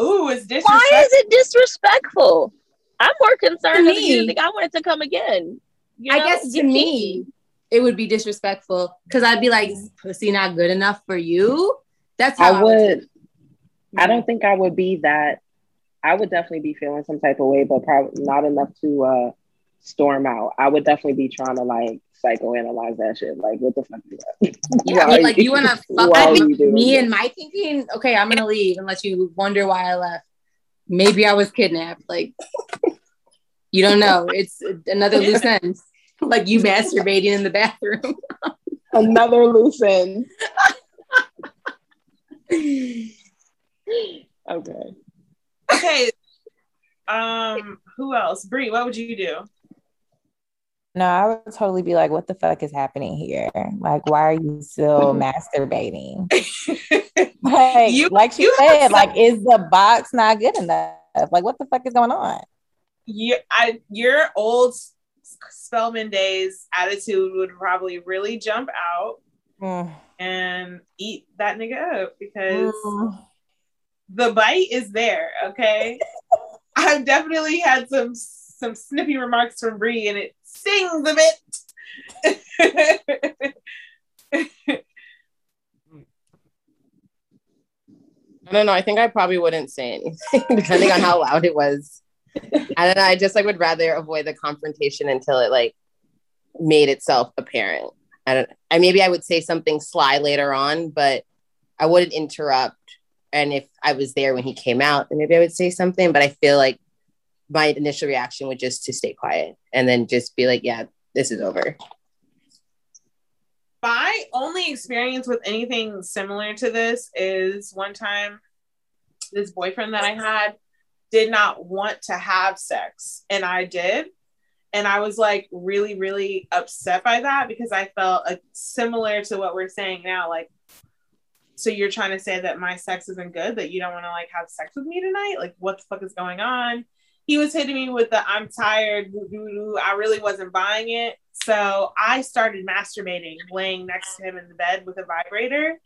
Ooh, it's disrespectful. Why is it disrespectful? I'm more concerned To if you me. think I wanted to come again. You I guess to me, it would be disrespectful because I'd be like, "Is pussy not good enough for you?" That's how I would. I don't think I would be that. I would definitely be feeling some type of way, but probably not enough to uh storm out. I would definitely be trying to like psychoanalyze that shit. Like, what the fuck is *laughs* that? Yeah, like you wanna *laughs* fuck why are with you doing me and my thinking, okay, I'm gonna leave unless you wonder why I left. Maybe I was kidnapped. Like you don't know. It's another loose *laughs* end. Like you masturbating in the bathroom. Another loose end. okay. Okay. Um, who else? Brie, what would you do? No, I would totally be like, what the fuck is happening here? Like, why are you still *laughs* masturbating? *laughs* like, You- like she you said, like, is the box not good enough? Like, what the fuck is going on? You, I, your old Spelman days attitude would probably really jump out Mm. and eat that nigga up because Mm. The bite is there. Okay, *laughs* I've definitely had some some snippy remarks from Bree, and it stings a bit. I don't know. I think I probably wouldn't say anything, *laughs* depending on how loud it was. I don't know. I just like would rather avoid the confrontation until it like made itself apparent. I don't. I maybe I would say something sly later on, but I wouldn't interrupt. And if I was there when he came out, then maybe I would say something. But I feel like my initial reaction would just to stay quiet and then just be like, "Yeah, this is over." my only experience with anything similar to this is one time this boyfriend that I had did not want to have sex and I did. And I was like really, really upset by that because I felt uh, similar to what we're saying now. Like, so you're trying to say that my sex isn't good, that you don't want to like have sex with me tonight? Like, what the fuck is going on? He was hitting me with the I'm tired. I really wasn't buying it. So I started masturbating, laying next to him in the bed with a vibrator.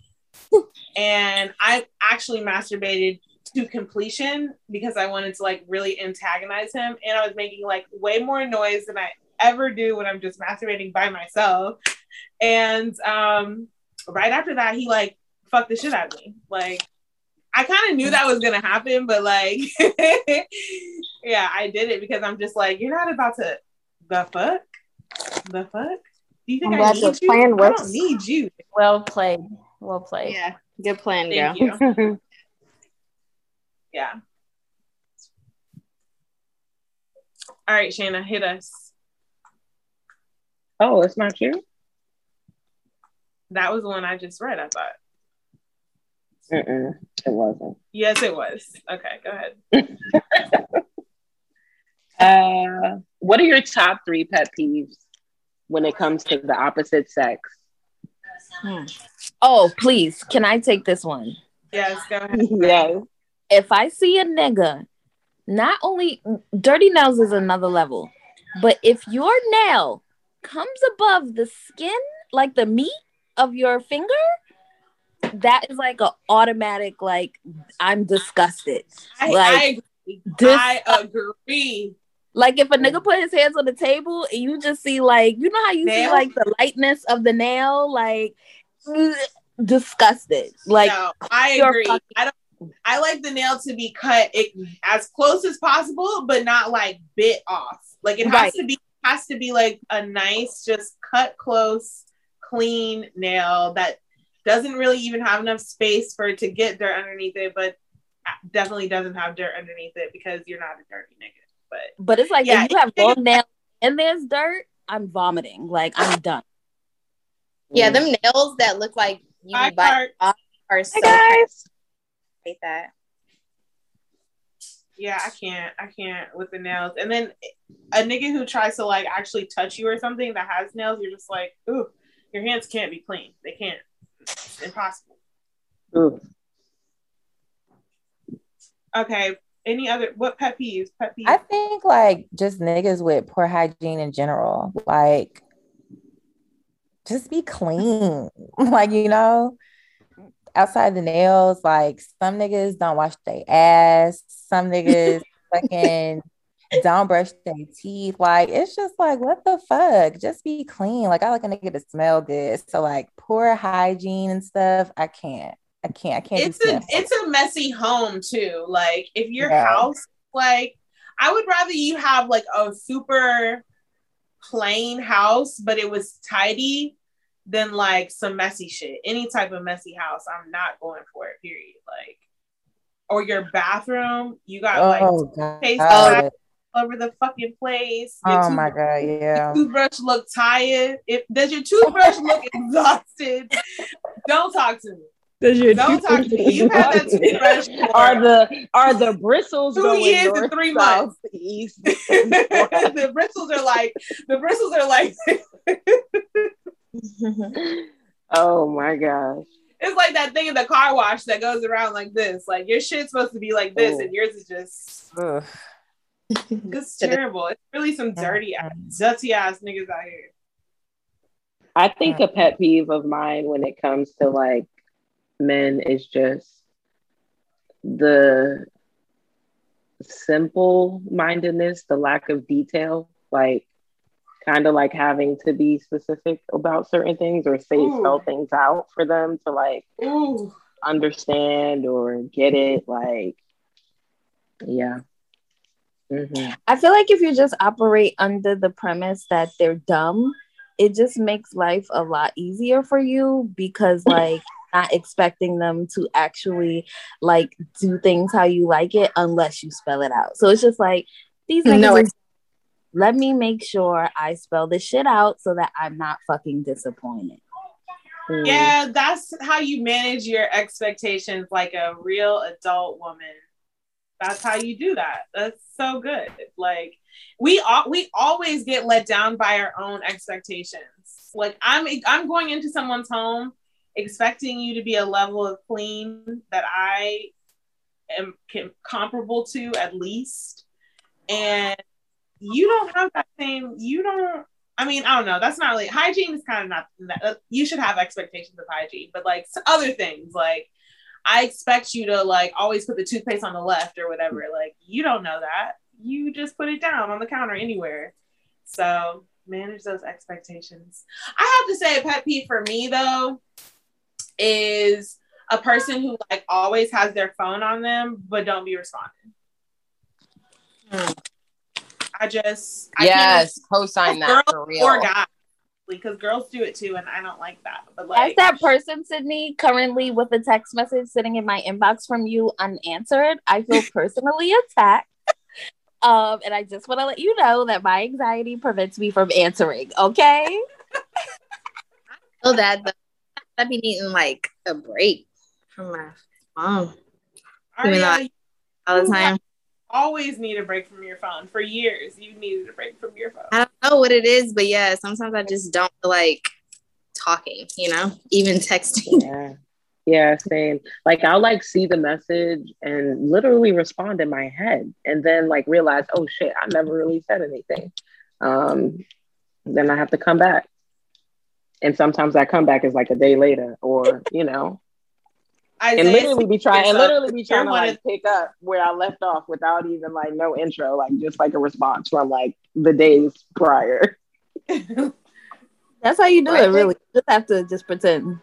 and I actually masturbated to completion because I wanted to like really antagonize him. And I was making like way more noise than I ever do when I'm just masturbating by myself. And um, right after that, he like fucked the shit out of me. Like, I kind of knew that was gonna happen, but like, *laughs* yeah, I did it because I'm just like, you're not about to the fuck, the fuck. Do you think I'm I need your you? plan I don't need you. Well played. Well played. Yeah, good plan, Thank girl. you. *laughs* Yeah. All right, Shana, hit us. Oh, it's not you. That was the one I just read. I thought. Mm-mm, it wasn't. Yes, it was. Okay, go ahead. *laughs* Uh, what are your top three pet peeves when it comes to the opposite sex? Oh, please, can I take this one? Yes, go ahead. *laughs* yes. If I see a nigga, not only dirty nails is another level, but if your nail comes above the skin, like the meat of your finger, that is like an automatic, like, I'm disgusted. I, like, I agree. dis- I agree. Like if a nigga put his hands on the table and you just see like you know how you see like the lightness of the nail, like disgusted. Like no, I agree. Fucking- I don't. I like the nail to be cut it, as close as possible, but not like bit off. Like it has right. to be has to be like a nice, just cut close, clean nail that doesn't really even have enough space for it to get dirt underneath it, but definitely doesn't have dirt underneath it because you're not a dirty nigga. But but it's like yeah, if you have long nails and there's dirt, I'm vomiting. Like I'm done. Yeah, mm. them nails that look like you Hi, buy are so guys. hate that. Yeah, I can't. I can't with the nails. And then a nigga who tries to like actually touch you or something that has nails, you're just like, ooh, your hands can't be clean. They can't. It's impossible. Ooh. Okay. Any other what pet peeves? Pet peeves. I think like just niggas with poor hygiene in general. Like just be clean. *laughs* like, you know, outside the nails, like some niggas don't wash their ass, some niggas *laughs* fucking don't brush their teeth. Like, it's just like, what the fuck? Just be clean. Like, I like a nigga to smell good. So, like, poor hygiene and stuff, I can't. I can't. I can't. It's a it's a messy home too. Like if your yeah. house, like I would rather you have like a super plain house, but it was tidy than like some messy shit. Any type of messy house, I'm not going for it. Period. Like, or your bathroom, you got oh, like all over the fucking place. Your oh my god, yeah. toothbrush look tired. If does your toothbrush look *laughs* exhausted? Don't talk to me. Does your Don't talk to me. You have that toothbrush. *laughs* are the are the bristles two going years and three months? *laughs* East. the bristles are like the bristles are like. oh my gosh. It's like that thing in the car wash that goes around like this. Like your shit's supposed to be like this, and yours is just. Ugh. It's terrible. It's really some dirty, ass, dirty ass niggas out here. I think a pet peeve of mine when it comes to like men is just the simple mindedness, the lack of detail, like kind of like having to be specific about certain things or say Ooh. spell things out for them to like Ooh. understand or get it. Like, yeah. Mm-hmm. I feel like if you just operate under the premise that they're dumb, it just makes life a lot easier for you because like *laughs* not expecting them to actually like do things how you like it unless you spell it out. So it's just like these niggas no, let me make sure I spell this shit out so that I'm not fucking disappointed. Mm. Yeah, that's how you manage your expectations like a real adult woman. That's how you do that. That's so good. Like we all we always get let down by our own expectations. Like I'm I'm going into someone's home expecting you to be a level of clean that I am can, comparable to at least. And you don't have that same, you don't, I mean, I don't know. That's not really, hygiene is kind of not, you should have expectations of hygiene, but like other things, like I expect you to like always put the toothpaste on the left or whatever. Like you don't know that. You just put it down on the counter anywhere. So manage those expectations. I have to say, a pet peeve for me though is a person who like always has their phone on them but don't be responding. Hmm. I just I yes, co-sign that for real. Or guy, because girls do it too, and I don't like that. But like, as that person, Sydney, currently with a text message sitting in my inbox from you unanswered, I feel *laughs* personally attacked. Um, and I just want to let you know that my anxiety prevents me from answering. Okay. I feel that I'd be needing like a break from my phone. all the time. Always need a break from your phone. For years, you needed a break from your phone. I don't know what it is, but yeah, sometimes I just don't like talking. You know, even texting. *laughs* Yeah. Yeah, same. Like I'll like see the message and literally respond in my head and then like realize, oh shit, I never really said anything. Um, then I have to come back and sometimes that comeback is like a day later, or you know, Isaiah and literally be trying and literally be trying to like pick up where I left off without even like no intro, like just like a response from like the days prior. *laughs* That's how you do right. it, really. You just have to just pretend.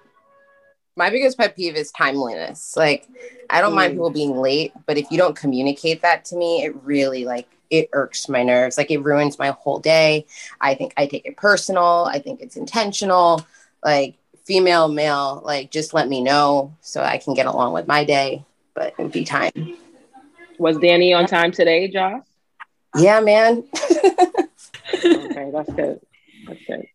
My biggest pet peeve is timeliness. Like, I don't mind Mm. people being late, but if you don't communicate that to me, it really like it irks my nerves. Like, it ruins my whole day. I think I take it personal. I think it's intentional. Like, female, male, like, just let me know so I can get along with my day. But it'd be time. Was Danny on time today, Josh? Yeah, man. *laughs* okay, that's good. That's good.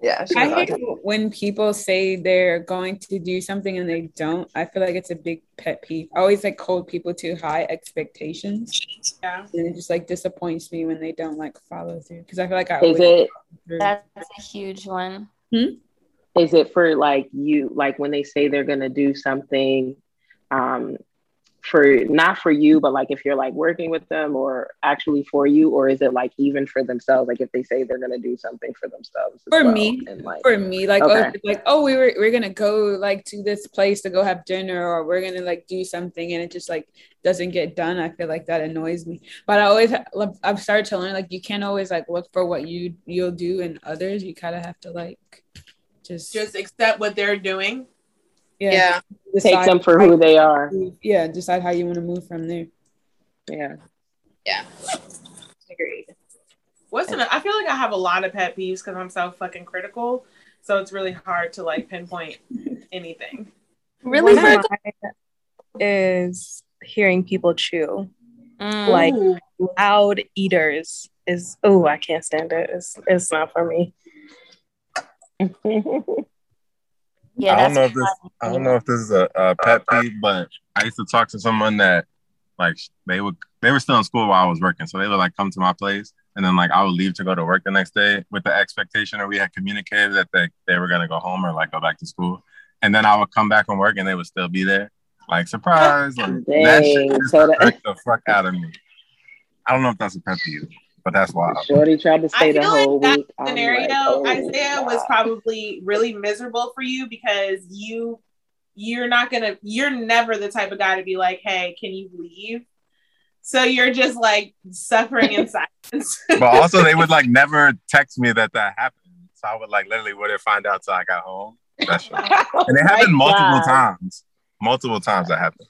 Yeah. I hate when people say they're going to do something and they don't. I feel like it's a big pet peeve. I always like hold people to high expectations. Yeah. And it just like disappoints me when they don't like follow through. Because I feel like I Is always it That's a huge one. Hmm? Is it for like you like when they say they're gonna do something um for not for you but like if you're like working with them or actually for you or is it like even for themselves like if they say they're gonna do something for themselves for well, me and like for me like Okay. oh like oh we were we're gonna go like to this place to go have dinner or we're gonna like do something and it just like doesn't get done i feel like that annoys me but i always i've started to learn like you can't always like look for what you you'll do in others you kind of have to like just Just accept what they're doing. yeah, take decide them for who they are move- yeah decide how you want to move from there yeah Yeah. Agreed. What's an, I feel like I have a lot of pet peeves because I'm so fucking critical. So it's really hard to like pinpoint *laughs* anything. Really, One of mine is hearing people chew. Mm. Like loud eaters is oh, I can't stand it. It's it's not for me. *laughs* Yeah, I don't know if this. I don't know if this is a, a pet peeve, but I used to talk to someone that, like, they would they were still in school while I was working, so they would like come to my place, and then like I would leave to go to work the next day with the expectation, or we had communicated that they they were gonna go home or like go back to school, and then I would come back from work and they would still be there, like surprise, like that shit just so that- the fuck out of me. I don't know if that's a pet peeve, but that's wild. Shorty tried to stay I the feel whole like week. that I'm scenario, like, oh, Isaiah, was probably really miserable for you because you you're not gonna you're never the type of guy to be like, hey, can you leave? So you're just like suffering in *laughs* silence. but *laughs* also they would like never text me that that happened. So I would like literally wouldn't find out till I got home. That's *laughs* true. And it happened multiple God. times. Multiple times that happened.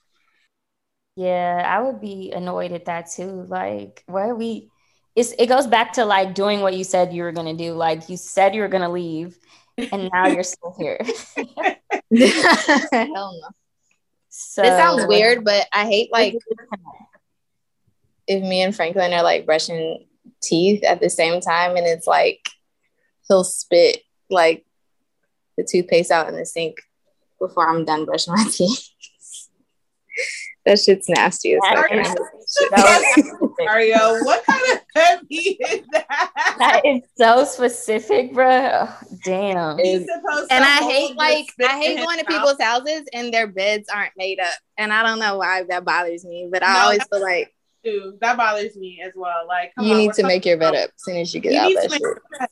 Yeah, I would be annoyed at that too. Like, why are we? It's it goes back to like doing what you said you were gonna do. Like you said you were gonna leave, and now you're still here. *laughs* Hell no. So This sounds weird, but I hate like if me and Franklin are like brushing teeth at the same time and it's like he'll spit like the toothpaste out in the sink before I'm done brushing my *laughs* teeth. that shit's nasty as fuck. and *laughs* that shit. Mario, what kind of *laughs* pet peeve is that? That is so specific, bro. Damn. He's and I hate like I hate going to people's houses and their beds aren't made up. And I don't know why that bothers me, but I No, always feel like Too. That bothers me as well. Like, come you on, need to make your bed up as soon as you get You out need that to shit. your bed.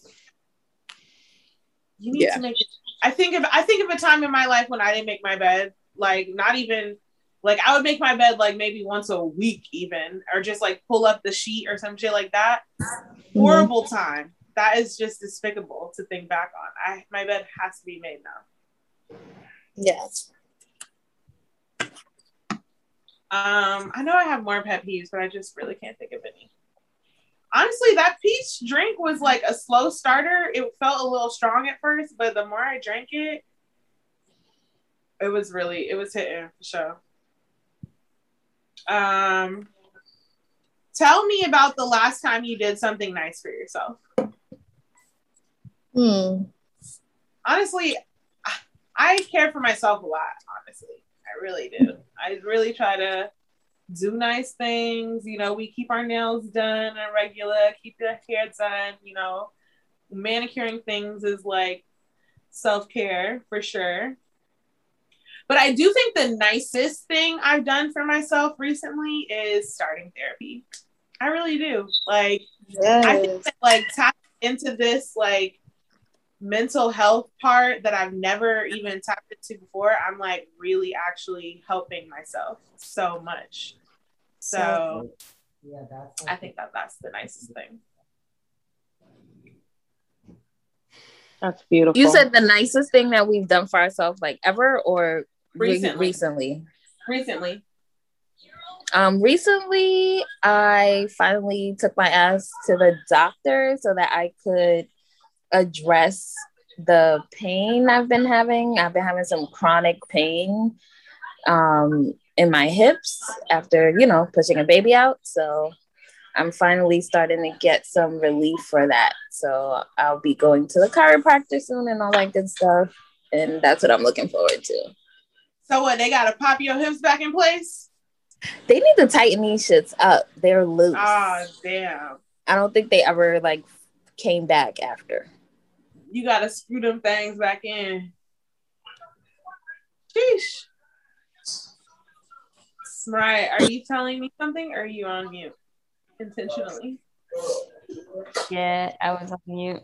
You need Yeah. to make it. I think of I think of a time in my life when I didn't make my bed. Like not even like I would make my bed like maybe once a week even, or just like pull up the sheet or some shit like that. Mm-hmm. Horrible time. That is just despicable to think back on. I my bed has to be made now. Yes. Um, I know I have more pet peeves, but I just really can't think of any. Honestly, that peach drink was like a slow starter. It felt a little strong at first, but the more I drank it, it was really it was hitting for sure. Um, tell me about the last time you did something nice for yourself. Hmm. Honestly, I- care for myself a lot. Honestly, I really do. I really try to do nice things. You know, we keep our nails done and regular, keep the hair done. You know, manicuring things is like self care for sure. But I do think the nicest thing I've done for myself recently is starting therapy. I really do. Like, I think that, like tap into this like mental health part that I've never even tapped into before. I'm like really actually helping myself so much. So Yeah, that's. I think that that's the nicest thing. That's beautiful. You said the nicest thing that we've done for ourselves, like ever, or Recently. recently? Recently. Um, recently, I finally took my ass to the doctor so that I could address the pain I've been having. I've been having some chronic pain um, in my hips after, you know, pushing a baby out. So I'm finally starting to get some relief for that. So I'll be going to the chiropractor soon and all that good stuff. And that's what I'm looking forward to. So what? They gotta pop your hips back in place. They need to tighten these shits up. They're loose. Oh damn! I don't think they ever like came back after. You gotta screw them things back in. Sheesh. Right. Are you telling me something or are you on mute intentionally? Yeah, I was on mute.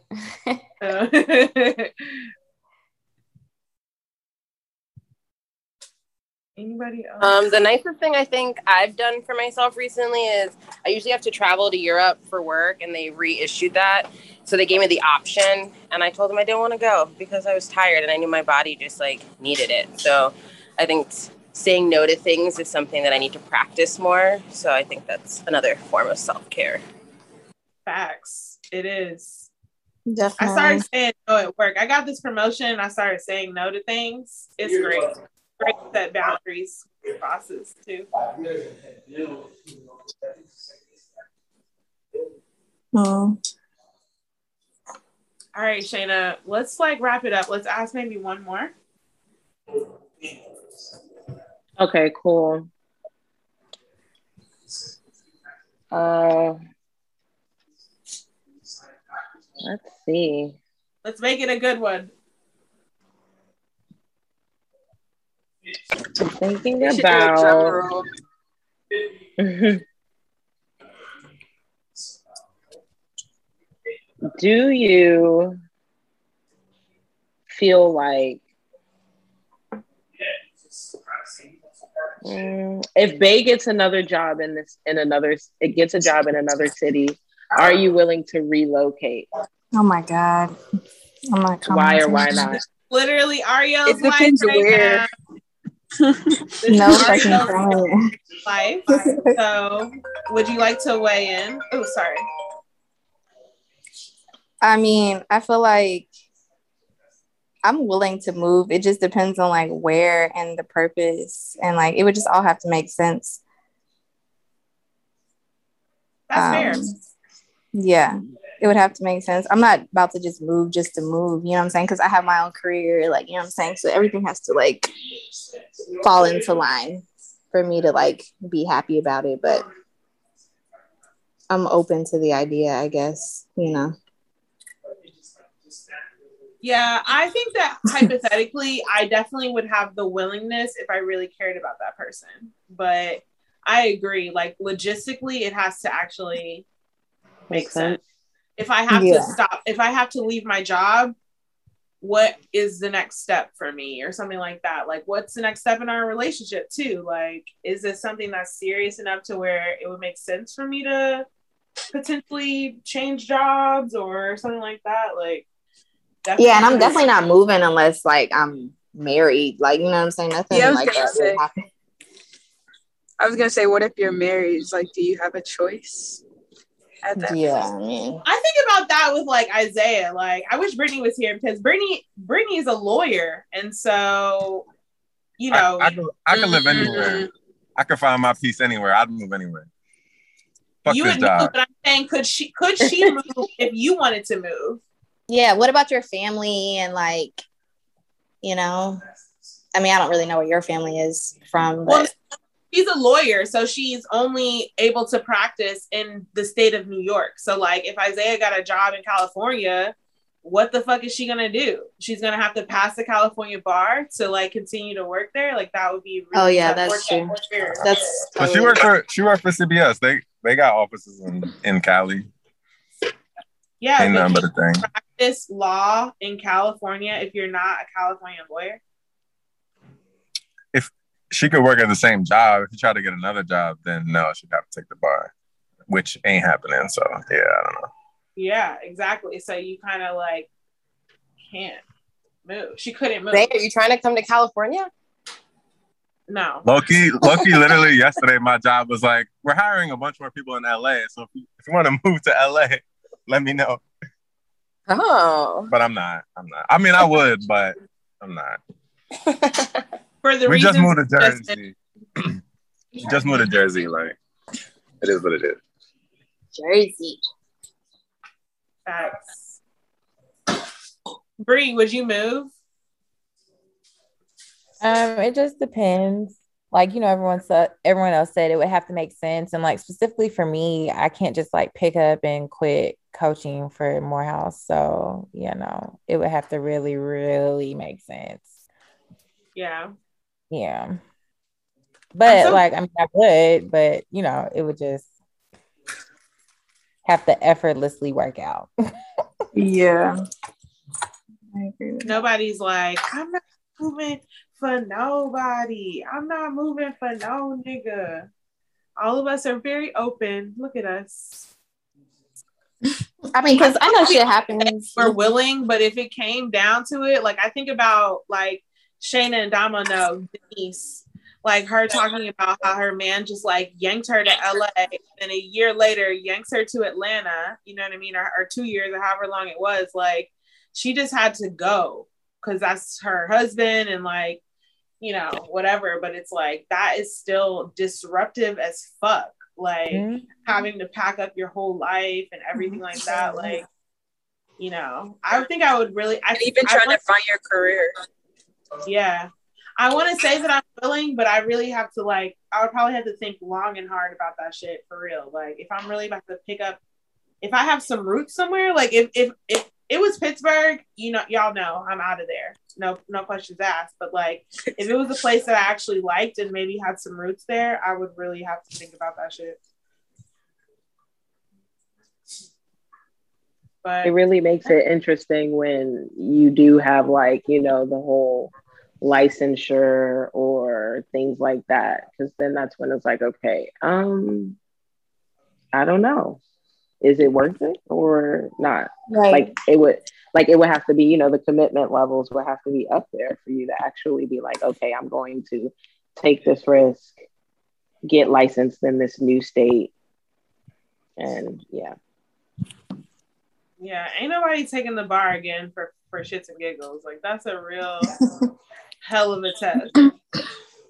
*laughs* *laughs* Anybody else? Um, the nicest thing I think I've done for myself recently is I usually have to travel to Europe for work, and they reissued that. So they gave me the option, and I told them I didn't want to go because I was tired and I knew my body just like needed it. So I think saying no to things is something that I need to practice more. So I think that's another form of self care. Facts. It is. Definitely. I started saying no at work. I got this promotion. I started saying no to things. It's great. Great to set boundaries with bosses too. Oh. All right, Shayna, let's like wrap it up. Let's ask maybe one more. Okay, cool. Uh, let's see. Let's make it a good one. I'm thinking We should do about. *laughs* Do you feel like Mm, if bae gets another job in this in another it gets a job in another city, are you willing to relocate? Oh my god. I'm not Why or why not? Literally, Ariel's It life depends right where. now. No fucking comment. life. So, would you like to weigh in? Oh, sorry. I mean, I feel like I'm willing to move. It just depends on like where and the purpose, and like it would just all have to make sense. That's Um, Yeah, it would have to make sense. I'm not about to just move just to move. You know what I'm saying? Because I have my own career. Like you know what I'm saying. So everything has to like fall into line for me to like be happy about it. But I'm open to the idea. I guess you know. Yeah, I think that *laughs* hypothetically, I definitely would have the willingness if I really cared about that person. But I agree, like logistically, it has to actually make Makes sense. Sense. If I have Yeah. to stop, if I have to leave my job, what is the next step for me or something like that? Like, what's the next step in our relationship, too? Like, is this something that's serious enough to where it would make sense for me to potentially change jobs or something like that? Like, Yeah, and I'm definitely not moving unless like I'm married. Like you know what I'm saying? Nothing Yeah, like gonna that say. I was gonna say, what if you're married? Like, do you have a choice? At that Yeah, I mean, I think about that with like Isaiah. Like, I wish Brittany was here because Brittany, Brittany is a lawyer, and so you know, I, I could, I could live mm-hmm. anywhere. I could find my peace anywhere. I'd move anywhere. Fuck you this would move. job. But I'm saying, could she? Could she *laughs* move if you wanted to move? yeah. What about your family and like, you know? I mean, I don't really know where your family is from, Well, but she's a lawyer, so she's only able to practice in the state of New York. So, like, if Isaiah got a job in California, what the fuck is she gonna do? She's gonna have to pass the California bar to like continue to work there. Like, that would be. oh yeah, that's true. for- That's But she worked for she worked for CBS. They they got offices in, in Cali. Yeah, Ain't but nothing but you a thing. practice law in California if you're not a California lawyer. If she could work at the same job, if you try to get another job, then no, she'd have to take the bar, which ain't happening. So yeah, I don't know. Yeah, exactly. So you kind of like can't move. She couldn't move. Zay, are you trying to come to California? No. Loki, Loki, literally yesterday, my job was like, we're hiring a bunch more people in LA. So if you, if you want to move to LA, let me know. Oh. But I'm not. I'm not. I mean, I would, but I'm not. *laughs* For the we just moved to you just Jersey. *clears throat* just moved to Jersey. Like, it is what it is. Jersey. Facts. Bree, would you move? Um, it just depends. Like, you know, everyone said everyone else said it would have to make sense. And like specifically for me, I can't just like pick up and quit coaching for Morehouse. So, you know, it would have to really, really make sense. Yeah. Yeah. But so- like, I mean, I would, but you know, it would just have to effortlessly work out. Yeah. Nobody's like, I'm not moving for nobody. I'm not moving for no nigga. All of us are very open. Look at us. I mean, because I know shit happens. We're willing, but if it came down to it, like I think about like Shayna and Domino, Denise, like her talking about how her man just like yanked her to LA and a year later yanks her to Atlanta, you know what I mean? Or, or two years or however long it was. Like she just had to go because that's her husband and like, you know, whatever. But it's like that is still disruptive as fuck. Like Mhm. having to pack up your whole life and everything like that. Like, you know, I think I would really I And even I trying want- to find your career. Yeah. I want to say that I'm willing, but I really have to like I would probably have to think long and hard about that shit for real. Like if I'm really about to pick up if I have some roots somewhere, like if if if it was Pittsburgh, you know, y'all know I'm out of there. No, no questions asked. But like if it was a place that I actually liked and maybe had some roots there, I would really have to think about that shit. But it really makes it interesting when you do have like you know the whole licensure or things like that because then that's when it's like okay um i don't know. Is it worth it or not? Right. like it would like it would have to be you know the commitment levels would have to be up there for you to actually be like okay i'm going to take this risk get licensed in this new state. And yeah Yeah, ain't nobody taking the bar again for for shits and giggles. Like that's a real *laughs* hell of a test.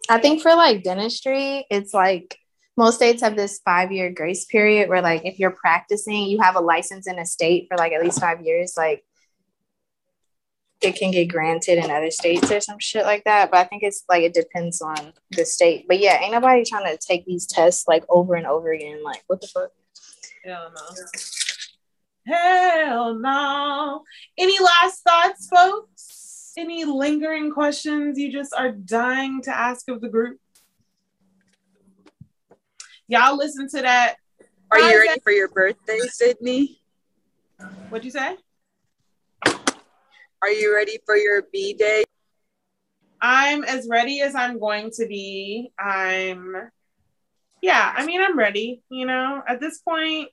I think for like dentistry, it's like most states have this five year grace period where like if you're practicing, you have a license in a state for like at least five years, like it can get granted in other states or some shit like that. But I think it's like it depends on the state. But yeah, ain't nobody trying to take these tests like over and over again. Like what the fuck? Hell no. Hell no. Any last thoughts, folks? Any lingering questions you just are dying to ask of the group? Y'all listen to that. Are you ready that- for your birthday, Sydney? What'd you say? Are you ready for your B day? I'm as ready as I'm going to be. I'm, yeah, I mean, I'm ready. You know, at this point,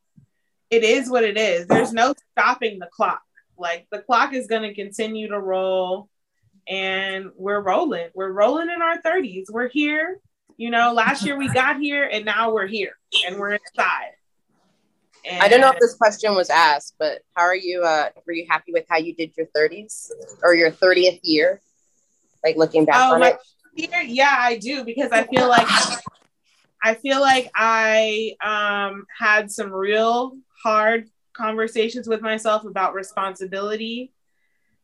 it is what it is. There's no stopping the clock. Like, the clock is going to continue to roll, and we're rolling. We're rolling in our 30s. We're here. You know, last year we *laughs* got here, and now we're here, and we're inside. I don't know if this question was asked, but how are you? Uh, were you happy with how you did your 30s or your 30th year? Like looking back Oh, on my it. year? Yeah, I do because I feel like I feel like I um had some real hard conversations with myself about responsibility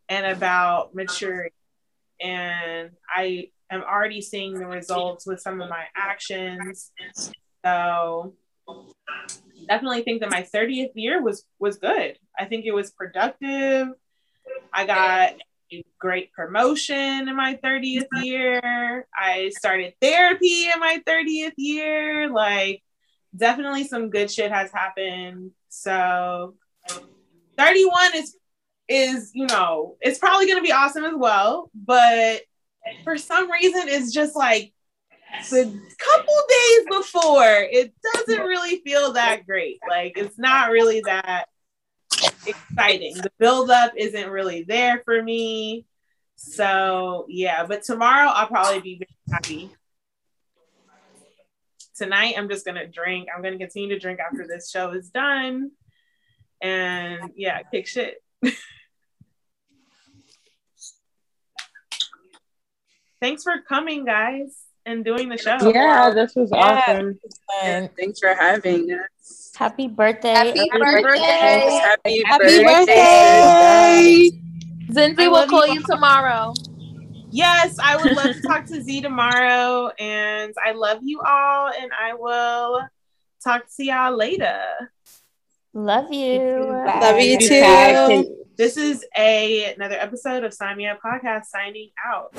and about maturity. And I am already seeing the results with some of my actions. So definitely think that my 30th year was was good. I think it was productive. I got a great promotion in my 30th year. I started therapy in my 30th year. Like definitely some good shit has happened. So 31 is is, you know, it's probably going to be awesome as well, but for some reason it's just like the couple days before it doesn't really feel that great like it's not really that exciting. The buildup isn't really there for me. So yeah, but tomorrow I'll probably be very happy. Tonight I'm just gonna drink. I'm gonna continue to drink after this show is done. And yeah, kick shit. *laughs* Thanks for coming, guys, and doing the show. Yeah, this was Yeah. awesome. Yeah, thanks for having us. Happy birthday. Happy birthday. Happy, Happy birthday. Zinzi will call you. you tomorrow. Yes, I would love to talk to Z tomorrow. And I love you all. And I will talk to y'all later. Love you. Love you too. This is a another episode of Sign Me Up Podcast signing out.